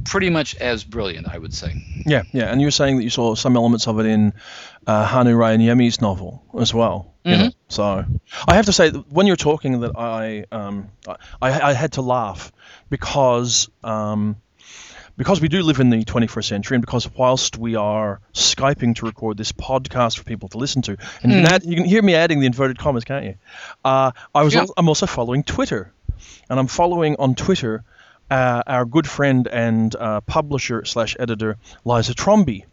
pretty much as brilliant, I would say. Yeah. Yeah. And you're saying that you saw some elements of it in uh, Hannu Rajaniemi's novel as well. you know? So I have to say that when you're talking that I um, I, I had to laugh because um, because we do live in the 21st century and because whilst we are skyping to record this podcast for people to listen to and you, can add, you can hear me adding the inverted commas can't you uh, I was Yeah. I'm also following Twitter and I'm following on Twitter uh, our good friend and uh, publisher slash editor Liza Trombi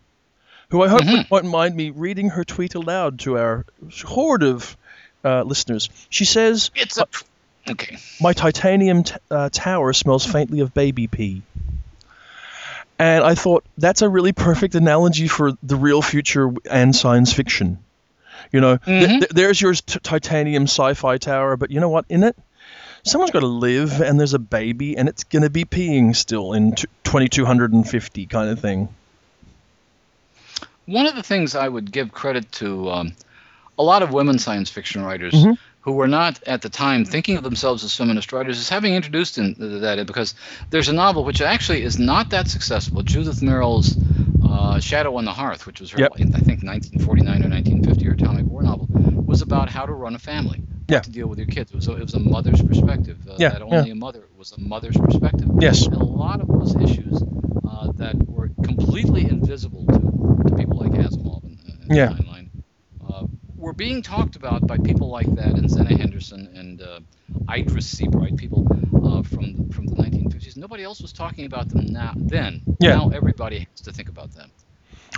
who I hope won't mind me reading her tweet aloud to our horde of uh, listeners. She says, It's a. Okay. My titanium t- uh, tower smells faintly of baby pee. And I thought that's a really perfect analogy for the real future and science fiction. You know, th- Mhm. th- there's your t- titanium sci fi tower, but you know what? In it, someone's got to live, and there's a baby, and it's going to be peeing still in 2250 kind of thing. One of the things I would give credit to um, a lot of women science fiction writers Mhm. who were not at the time thinking of themselves as feminist writers is having introduced in that because there's a novel which actually is not that successful, Judith Merril's uh, Shadow on the Hearth, which was her, Yep. I think, 1949 or 1950 or atomic war novel, was about how to run a family, Yeah. to deal with your kids. It was a, it was a mother's perspective. Uh, Yeah, that only a mother was a mother's perspective. Yes. And a lot of those issues uh, that were completely invisible to, to people like Asimov and, and Yeah. Heinlein uh, were being talked about by people like that and Zenna Henderson and uh, Idris Seabright, people uh, from the, from the 1950s. Nobody else was talking about them now. Then, Yeah. now everybody has to think about them.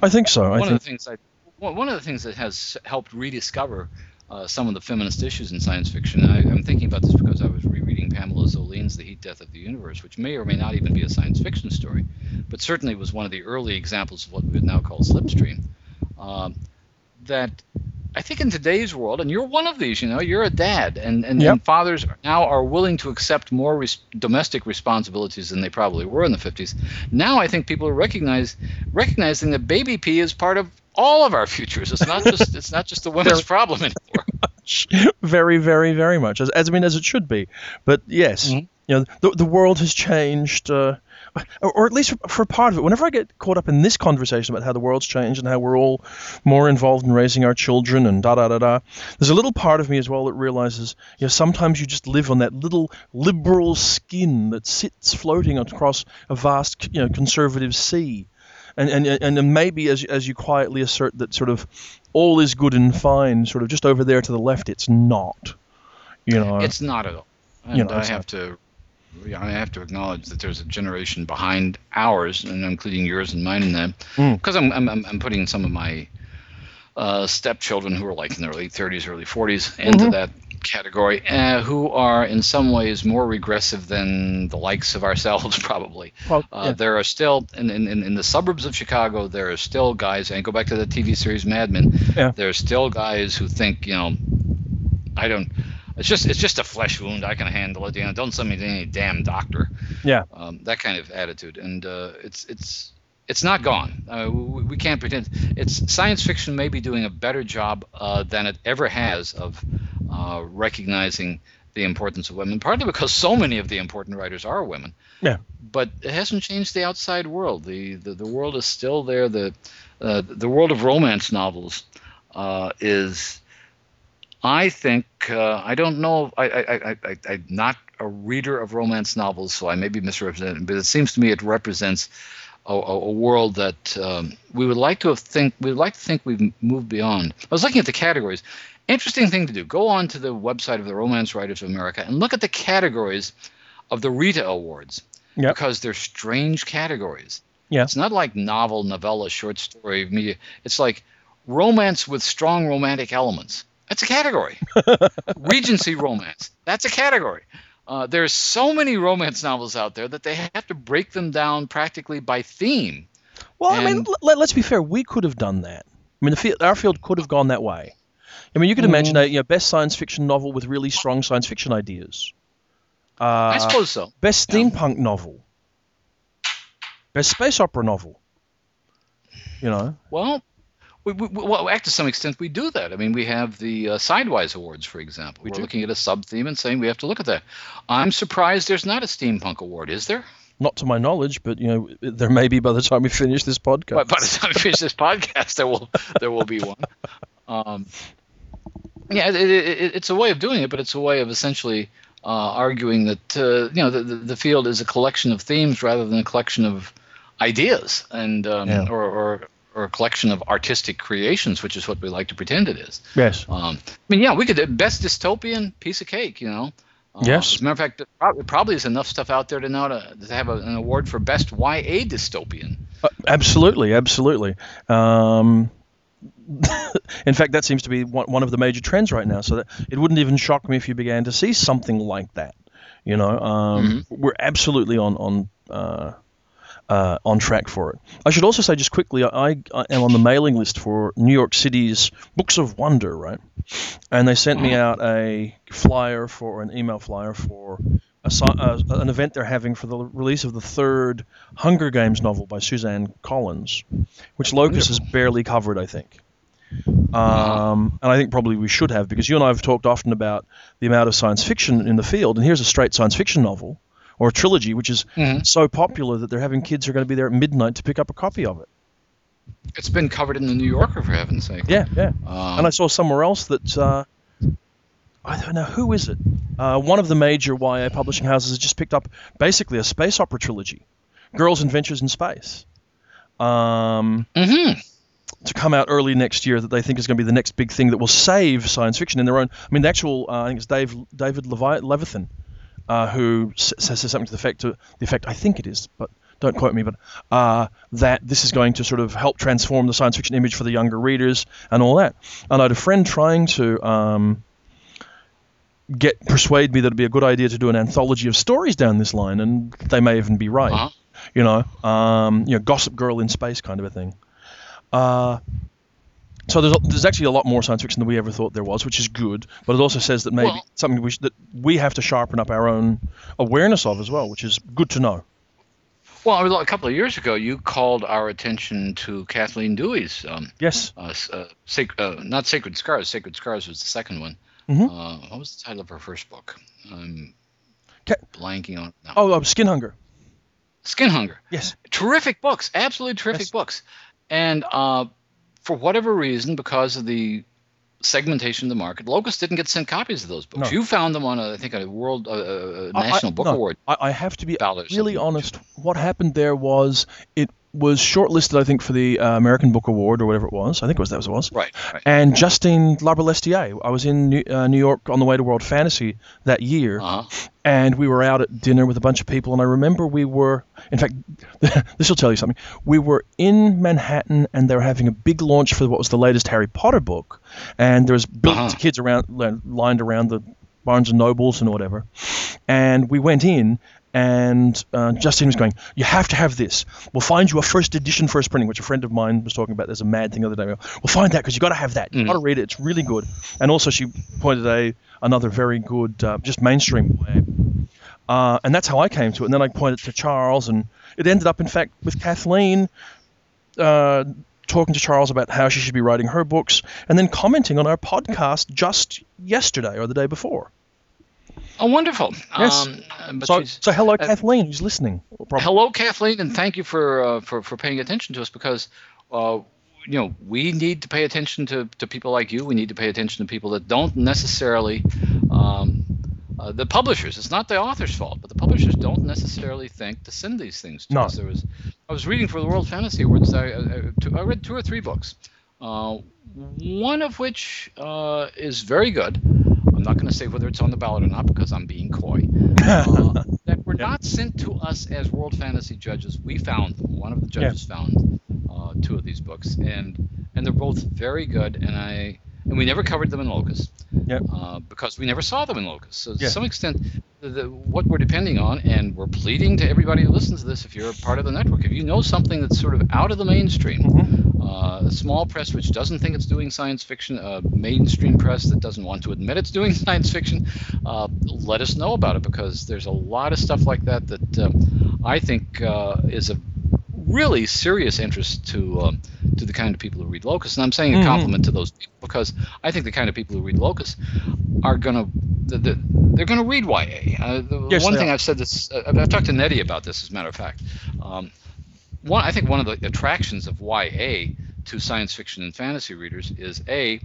I think so. I one of think. the things I, one of the things that has helped rediscover uh, some of the feminist issues in science fiction. I, I'm thinking about this because I was rereading Pamela Zoline's *The Heat Death of the Universe*, which may or may not even be a science fiction story, but certainly was one of the early examples of what we would now call slipstream. Um, that I think in today's world, and you're one of these, you know, you're a dad, and, and, Yep. and fathers now are willing to accept more res- domestic responsibilities than they probably were in the 50s. Now I think people are recognize recognizing that baby pee is part of all of our futures. It's not just it's not just the women's problem anymore. very, very, very much. As, as I mean, as it should be. But yes, Mhm. you know, the, the world has changed, uh, or, or at least for, for part of it. Whenever I get caught up in this conversation about how the world's changed and how we're all more involved in raising our children and da da da da, there's a little part of me as well that realizes, you know, sometimes you just live on that little liberal skin that sits floating across a vast, you know, conservative sea. And, and, and maybe as, as you quietly assert that sort of all is good and fine, sort of just over there to the left, it's not. You know, It's not at all. And You know, I have to yeah, I have to acknowledge that there's a generation behind ours, and including yours and mine in that, Mm. because I'm, I'm I'm I'm putting some of my uh, stepchildren who are like in their late 30s, early 40s into Mhm. that category, uh, who are in some ways more regressive than the likes of ourselves, probably. well, Uh. There are still in, in, in in the suburbs of Chicago. There are still guys, and go back to the TV series Mad Men. Yeah. There are still guys who think, you know, I don't. It's just it's just a flesh wound. I can handle it. You know, don't send me to any damn doctor. Yeah. Um, that kind of attitude, and uh, it's it's it's not gone. Uh, we, we can't pretend. It's science fiction may be doing a better job uh, than it ever has of uh, recognizing the importance of women, partly because so many of the important writers are women. Yeah. But it hasn't changed the outside world. The the, the world is still there. The uh, the world of romance novels uh, is, I think, uh, I don't know. I, I, I, I, I'm not a reader of romance novels, so I may be misrepresented, but it seems to me it represents a, a world that um, we would like to have think we would like to think we've moved beyond. I was looking at the categories. Interesting thing to do. Go on to the website of the Romance Writers of America and look at the categories of the Rita Awards Yep. because they're strange categories. Yeah. It's not like novel, novella, short story, media. It's like romance with strong romantic elements. That's a category. Regency romance. That's a category. Uh, there's so many romance novels out there that they have to break them down practically by theme. Well, I mean, And- let, let's be fair. We could have done that. I mean, the field, our field could have gone that way. I mean, you could imagine Mm. a you know, best science fiction novel with really strong science fiction ideas. Uh, I suppose so. Best Yeah. steampunk novel. Best space opera novel. You know. Well, we, we, well, to some extent, we do that. I mean, we have the uh, Sidewise Awards, for example. We We're do. looking at a sub theme and saying we have to look at that. I'm surprised there's not a steampunk award, is there? Not to my knowledge, but you know, there may be by the time we finish this podcast. By, by the time we finish this podcast, there will there will be one. Um, yeah, it, it, it, it's a way of doing it, but it's a way of essentially uh, arguing that uh, you know the, the the field is a collection of themes rather than a collection of ideas and um, Yeah. or, or or a collection of artistic creations, which is what we like to pretend it is. yes. Um, I mean, yeah, we could best dystopian piece of cake, you know. Uh, Yes. As a matter of fact, there probably, probably is enough stuff out there to know to, to have a, an award for best YA dystopian. Uh, absolutely, absolutely. Um, in fact, that seems to be one, one of the major trends right now. So that it wouldn't even shock me if you began to see something like that. You know, um, we're absolutely on on uh, uh, on track for it. I should also say just quickly, I, I am on the mailing list for New York City's Books of Wonder, right? And they sent me out a flyer for an email flyer for a, uh, an event they're having for the release of the third Hunger Games novel by Suzanne Collins, which Locus has barely covered, I think. Um, and I think probably we should have because you and I have talked often about the amount of science fiction in the field, and here's a straight science fiction novel or a trilogy which is Mhm. so popular that they're having kids who are going to be there at midnight to pick up a copy of it. It's been covered in the New Yorker, for heaven's sake. Yeah, yeah. Um, and I saw somewhere else that uh, I don't know who is it. Uh, one of the major YA publishing houses has just picked up basically a space opera trilogy, Girls Adventures in Space, um, mhm. to come out early next year. That they think is going to be the next big thing that will save science fiction in their own. I mean, the actual uh, I think it's Dave David Levi- Levithan uh, who says something to the effect to the effect I think it is, but don't quote me, but uh, that this is going to sort of help transform the science fiction image for the younger readers and all that. And I had a friend trying to um, get persuade me that it'd be a good idea to do an anthology of stories down this line, and they may even be right. Uh-huh. You know, um, you know, Gossip Girl in space kind of a thing. Uh, so there's, there's actually a lot more science fiction than we ever thought there was, which is good. But it also says that maybe Well- something we sh- that we have to sharpen up our own awareness of as well, which is good to know. Well, a couple of years ago, you called our attention to Kathleen Duey's, um, Yes. uh, uh, sac- uh, not Sacred Scars. Sacred Scars was the second one. Mhm. Uh, what was the title of her first book? I'm Ca- blanking on it. Oh, uh, Skin Hunger. Skin Hunger. Yes. terrific books, absolutely terrific Yes. books. And uh, for whatever reason, because of the segmentation of the market, Locus didn't get sent copies of those books. No. You found them on, a, I think, a World uh, uh, I- I- National Book no, Award I, I have to be really honest. What happened there was it was shortlisted, I think, for the uh, American Book Award or whatever it was. I think it was that was it was. Right, right. And Justine Larbalestier. I was in New, uh, New York on the way to World Fantasy that year, Uh-huh. and we were out at dinner with a bunch of people. And I remember we were, in fact, this will tell you something. We were in Manhattan, and they were having a big launch for what was the latest Harry Potter book, and there was billions Uh-huh. of kids around lined around the Barnes and Nobles and whatever. And we went in, and uh, Justine was going, "You have to have this. We'll find you a first edition first printing, which a friend of mine was talking about. There's a mad thing the other day. We'll find that because you've got to have that. You Mhm. got to read it. It's really good." And also, she pointed a another very good, uh, just mainstream way. Uh, and that's how I came to it. And then I pointed to Charles, and it ended up, in fact, with Kathleen uh, talking to Charles about how she should be writing her books, and then commenting on our podcast just yesterday or the day before. Oh, wonderful. Yes. Um, So, she's- so hello, uh, Kathleen, who's listening. Hello, Kathleen, and thank you for uh, for for paying attention to us because uh, you know we need to pay attention to, to people like you. We need to pay attention to people that don't necessarily. Um, uh, the publishers. It's not the author's fault, but the publishers don't necessarily think to send these things to No. us. There was, I was reading for the World Fantasy Awards. I, I, I read two or three books, uh, one of which uh, is very good. I'm not going to say whether it's on the ballot or not because I'm being coy. Uh, that were not sent to us as World Fantasy judges. We found them. One of the judges found uh, two of these books, and and they're both very good. And I and we never covered them in Locus Yep. uh, because we never saw them in Locus. So Yeah. to some extent, the, the, what we're depending on, and we're pleading to everybody who listens to this, if you're a part of the network, if you know something that's sort of out of the mainstream, Mhm. Uh, a small press which doesn't think it's doing science fiction, a mainstream press that doesn't want to admit it's doing science fiction, uh, let us know about it because there's a lot of stuff like that that um, I think uh, is of really serious interest to um, to the kind of people who read Locus. And I'm saying a Mhm. compliment to those people because I think the kind of people who read Locus are gonna the, the, they're gonna read YA. Uh, the Yes, one thing are. I've said this, uh, I've, I've talked to Nettie about this, as a matter of fact. Um, one, I think one of the attractions of YA to science fiction and fantasy readers is a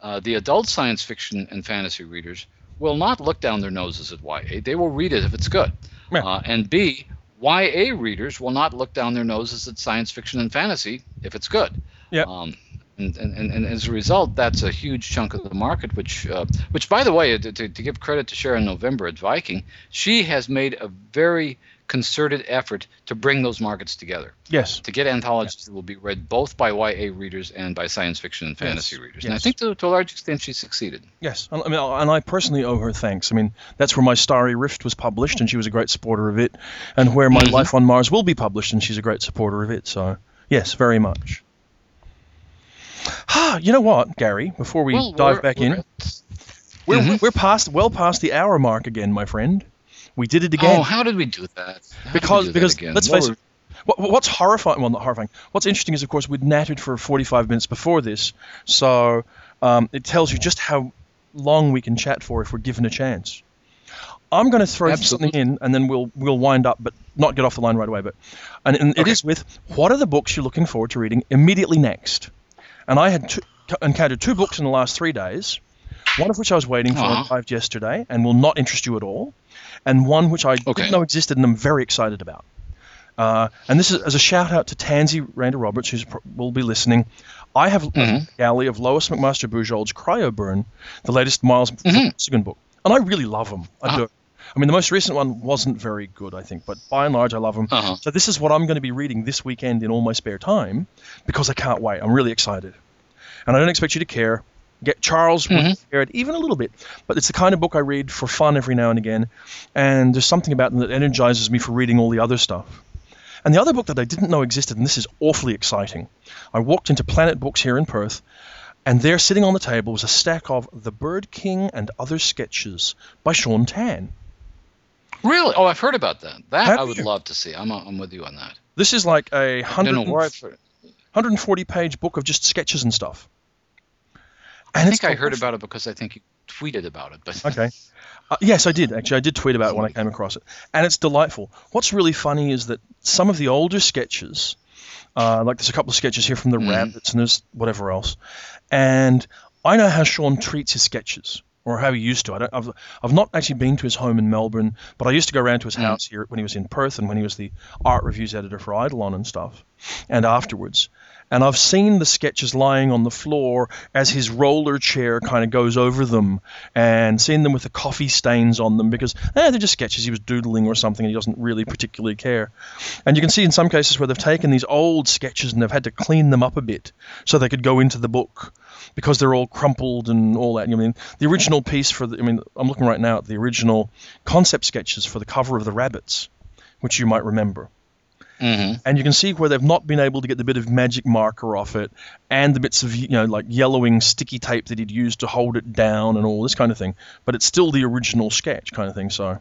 uh, the adult science fiction and fantasy readers will not look down their noses at YA. They will read it if it's good. Yeah. Uh, and B, YA readers will not look down their noses at science fiction and fantasy if it's good. Yeah. Um, and, and, and, and as a result, that's a huge chunk of the market. Which, uh, which by the way, to, to to give credit to Sharyn November at Viking, she has made a very concerted effort to bring those markets together Yes. to get anthologies that will be read both by YA readers and by science fiction and fantasy Yes, readers. And I think to, to a large extent she succeeded. Yes, and I mean, and I personally owe her thanks. I mean, that's where my Starry Rift was published, and she was a great supporter of it, and where my Mhm. Life on Mars will be published, and she's a great supporter of it. So, yes, very much. Ah, you know what, Gary? Before we Well, dive back in, we're, Mhm. we're past well past the hour mark again, my friend. We did it again Oh, how did we do that? How because do because again? let's What face were- it. What, what's horrifying? Well, not horrifying. What's interesting is, of course, we'd nattered for 45 minutes before this, so um, it tells you just how long we can chat for if we're given a chance. I'm going to throw Absolutely. something in, and then we'll we'll wind up, but not get off the line right away. But and, and Okay. is with what are the books you're looking forward to reading immediately next? And I had two, encountered two books in the last three days, one of which I was waiting for Uh-huh. arrived yesterday and will not interest you at all, and one which I Okay. didn't know existed and I'm very excited about. Uh, and this is as a shout out to Tansy Rayner Roberts, who will be listening. I have Mhm. a galley of Lois McMaster Bujold's Cryoburn, the latest Miles Mhm. Book, and I really love them. I Uh-huh. do. I mean, the most recent one wasn't very good, I think, but by and large, I love them. Uh-huh. So this is what I'm going to be reading this weekend in all my spare time because I can't wait. I'm really excited, and I don't expect you to care. Get Charles Mhm. it even a little bit, but it's the kind of book I read for fun every now and again, and there's something about them that energizes me for reading all the other stuff. And the other book that I didn't know existed, and this is awfully exciting. I walked into Planet Books here in Perth, and there, sitting on the table, was a stack of The Bird King and Other Sketches by Shaun Tan. Really? Oh, I've heard about that. That Have I would you? love to see. I'm, I'm with you on that. This is like a don't hundred know where I've heard. 140 page book of just sketches and stuff. I And think I heard about it because I think you tweeted about it. But Okay. Uh, yes, I did actually. I did tweet about it when I came across it, and it's delightful. What's really funny is that some of the older sketches, uh, like there's a couple of sketches here from the Mhm. Rabbits, and there's whatever else, and I know how Shaun treats his sketches, or how he used to. I don't, I've, I've not actually been to his home in Melbourne, but I used to go around to his Mhm. house here when he was in Perth and when he was the art reviews editor for Eidolon and stuff, and afterwards. And I've seen the sketches lying on the floor as his roller chair kind of goes over them, and seen them with the coffee stains on them because eh, they're just sketches. He was doodling or something, and he doesn't really particularly care. And you can see in some cases where they've taken these old sketches and they've had to clean them up a bit so they could go into the book because they're all crumpled and all that. I mean, the original piece for the, I mean, I'm looking right now at the original concept sketches for the cover of the Rabbits, which you might remember. Hmm And you can see where they've not been able to get the bit of magic marker off it and the bits of, you know, like yellowing sticky tape that he'd used to hold it down and all this kind of thing. But it's still the original sketch kind of thing. So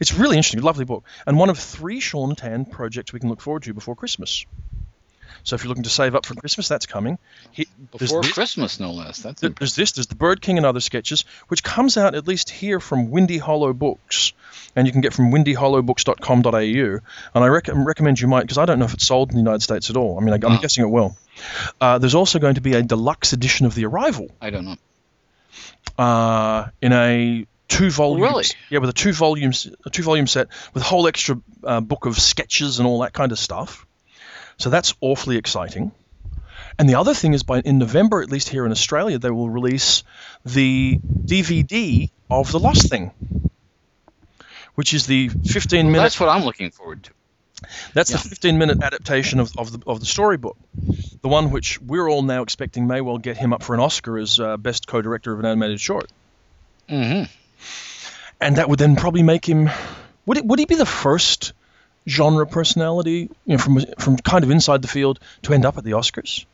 it's really interesting. Lovely book. And one of three Shaun Tan projects we can look forward to before Christmas. So if you're looking to save up for Christmas, that's coming. He, Before this- Christmas, no less. That's Th- There's this, there's the Bird King and other sketches, which comes out at least here from Windy Hollow Books, and you can get from windyhollowbooks.com.au. And I rec- recommend you might, because I don't know if it's sold in the United States at all. I mean, I, I'm Oh. guessing it will. Uh, there's also going to be a deluxe edition of The Arrival I don't know. uh, in a two volume, Really? yeah, with a two volumes, a two volume set with a whole extra uh, book of sketches and all that kind of stuff. So that's awfully exciting. And the other thing is, by in November, at least here in Australia, they will release the DVD of The Lost Thing, which is the 15 Well, minute. that's what I'm looking forward to. That's Yeah. the 15 minute adaptation of, of, the, of the storybook. The one which we're all now expecting may well get him up for an Oscar as uh, best co director of an animated short. Mm-hmm. And that would then probably make him. Would, it, would he be the first genre personality you know, from, from kind of inside the field to end up at the Oscars?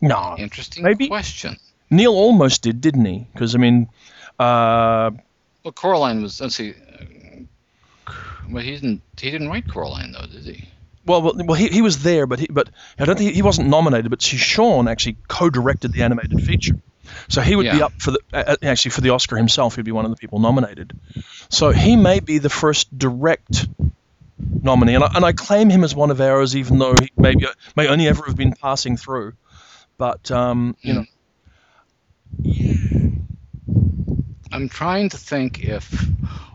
No. Interesting Maybe. question. Neil almost did, didn't he? Because, I mean, uh, Well, Coraline was. Let's see. Well, he didn't. He didn't write Coraline though, did he? well, well, well he, he was there, but he, but I don't think he wasn't nominated. But Shaun actually co-directed the animated feature, so he would be up for the uh, actually for the Oscar himself. He'd be one of the people nominated. So he may be the first direct nominee, and I, and I claim him as one of ours, even though he maybe may only ever have been passing through. But um, you know, I'm trying to think if.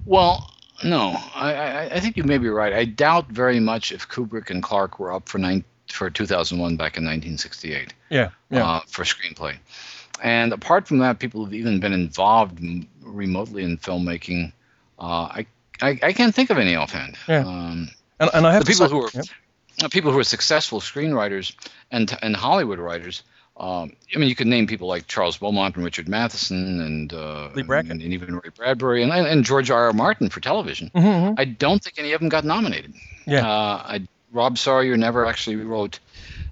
Well, no. I, I, I think you may be right. I doubt very much if Kubrick and Clarke were up for nine for 2001 back in 1968 yeah, yeah, uh, for screenplay. And apart from that, people have even been involved remotely in filmmaking. Uh, I, I I can't think of any offhand. Yeah. Um, and, and I have the people say- who are yeah. uh, people who are successful screenwriters and and Hollywood writers. Um, I mean, you could name people like Charles Beaumont and Richard Matheson and uh, Leigh Brackett. and, and even Ray Bradbury and, and George R. R. Martin for television. Mhm, mhm. I don't think any of them got nominated. Yeah. Uh, I, Rob Sawyer never actually wrote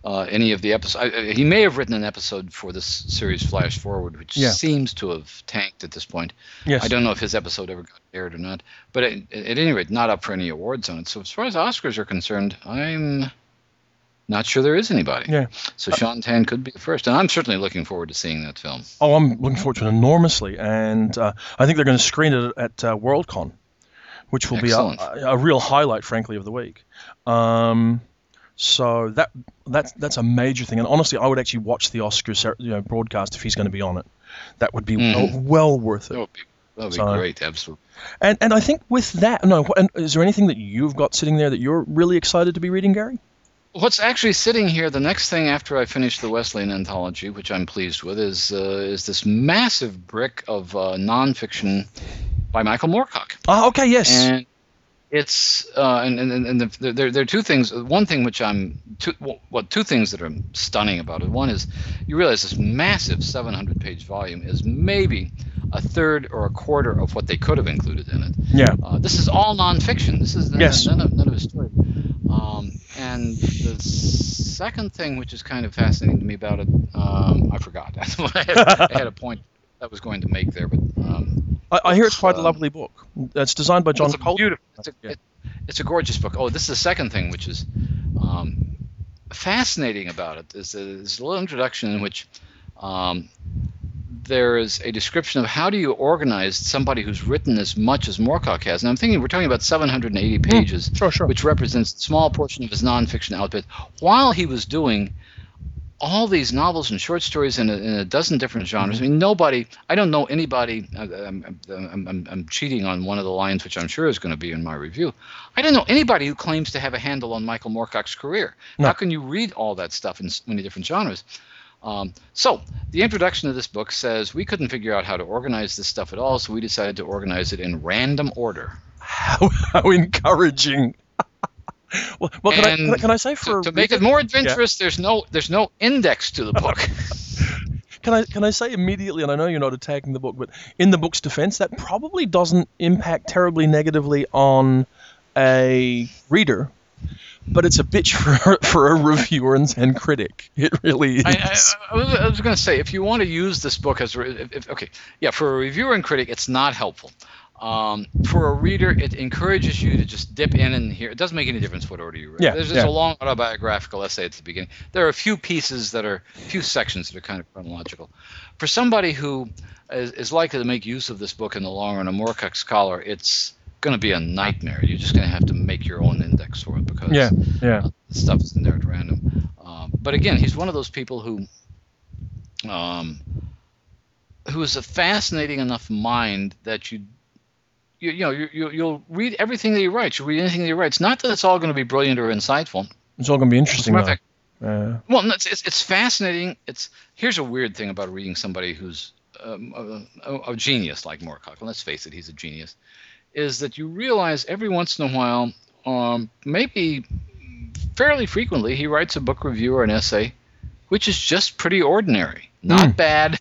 uh, any of the episodes. He may have written an episode for this series Flash Forward, which Yeah. seems to have tanked at this point. yes. I don't know if his episode ever got aired or not, but at, at any rate, not up for any awards on it. So as far as Oscars are concerned, I'm not sure there is anybody. Yeah. So Shaun Tan could be the first, and I'm certainly looking forward to seeing that film. Oh, I'm looking forward to it enormously, and uh, I think they're going to screen it at uh, Worldcon, which will Excellent. be a, a, a real highlight, frankly, of the week. Um, so that that's that's a major thing, and honestly, I would actually watch the Oscars you know, broadcast if he's going to be on it. That would be Mhm. well, well worth That it. would be, that would be So- great, absolutely. And and I think with that, no, what- and is there anything that you've got sitting there that you're really excited to be reading, Gary? What's actually sitting here, the next thing after I finish the Wesleyan anthology, which I'm pleased with, is uh, is this massive brick of uh, nonfiction by Michael Moorcock. Ah, okay, yes. and it's uh, and and, and the, there there are two things. One thing which I'm two well two things that are stunning about it. One is you realize this massive 700 page volume is maybe a third or a quarter of what they could have included in it. yeah. Uh, this is all nonfiction. This is Yes. none, of, none of his story. Um, and the second thing, which is kind of fascinating to me about it, um, I forgot. I, had, I had a point I was going to make there, but um, I, I hear it's quite a um, lovely book. It's designed by John it's a beautiful. It's a, Yeah. it- it's a gorgeous book. Oh, this is the second thing, which is um, fascinating about it. Is there's a little introduction in which um, there is a description of how do you organize somebody who's written as much as Moorcock has. And I'm thinking we're talking about 780 pages, Sure, sure. which represents a small portion of his nonfiction output, while he was doing all these novels and short stories in a, in a dozen different genres. Mm-hmm. I mean, nobody, I don't know anybody, I'm, I'm, I'm, I'm cheating on one of the lines, which I'm sure is going to be in my review. I don't know anybody who claims to have a handle on Michael Moorcock's career. No. How can you read all that stuff in so many different genres? Um, so, the introduction of this book says we couldn't figure out how to organize this stuff at all, so we decided to organize it in random order. How, how encouraging. Well, well can, I, can, I, can I say To, for to make it more adventurous, there's no there's no index to the book. can I can I say immediately, and I know you're not attacking the book, but in the book's defense, that probably doesn't impact terribly negatively on a reader, but it's a bitch for for a reviewer and, and critic. It really is. I, I, I was, was going to say, if you want to use this book as, if, okay, yeah, for a reviewer and critic, it's not helpful. Um, for a reader, it encourages you to just dip in and hear. It doesn't make any difference what order you read. Yeah, There's just yeah. a long autobiographical essay at the beginning. There are a few pieces that are, a few sections that are kind of chronological. For somebody who is, is likely to make use of this book in the long run, a Moorcock scholar, it's going to be a nightmare. You're just going to have to make your own index for it because Yeah, yeah. uh, the stuff is in there at random. Um, but again, he's one of those people who, um, who is a fascinating enough mind that you, you, you know, you, you, you'll read everything that he writes. You read anything that he writes. Not that it's all going to be brilliant or insightful. It's all going to be interesting, though. fact, Uh, well, it's, it's, it's fascinating. It's here's a weird thing about reading somebody who's um, a, a, a genius like Moorcock. And let's face it, he's a genius. Is that you realize every once in a while, um, maybe fairly frequently, he writes a book review or an essay, which is just pretty ordinary, not Mm. bad,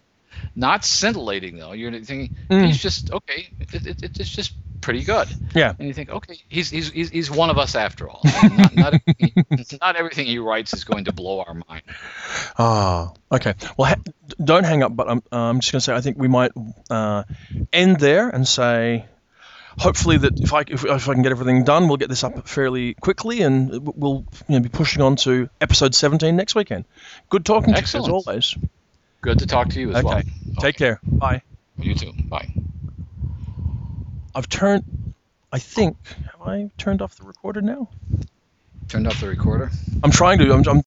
not scintillating though. You're thinking Mm. he's just okay. It, it, it- it's just pretty good. yeah. And you think, okay, he's he's he's, he's one of us after all. not, not, everything, not everything he writes is going to blow our mind. Ah, okay. Well, ha- don't hang up, but I'm, uh, I'm just going to say I think we might uh, end there and say hopefully that if I, if, if I can get everything done, we'll get this up fairly quickly and we'll you know, be pushing on to episode 17 next weekend. Good talking to you as always. Good to talk to you as Okay. well. Take care. Bye. You too. Bye. I've turned, I think, have I turned off the recorder now? Turned off the recorder. I'm trying to. I'm, I'm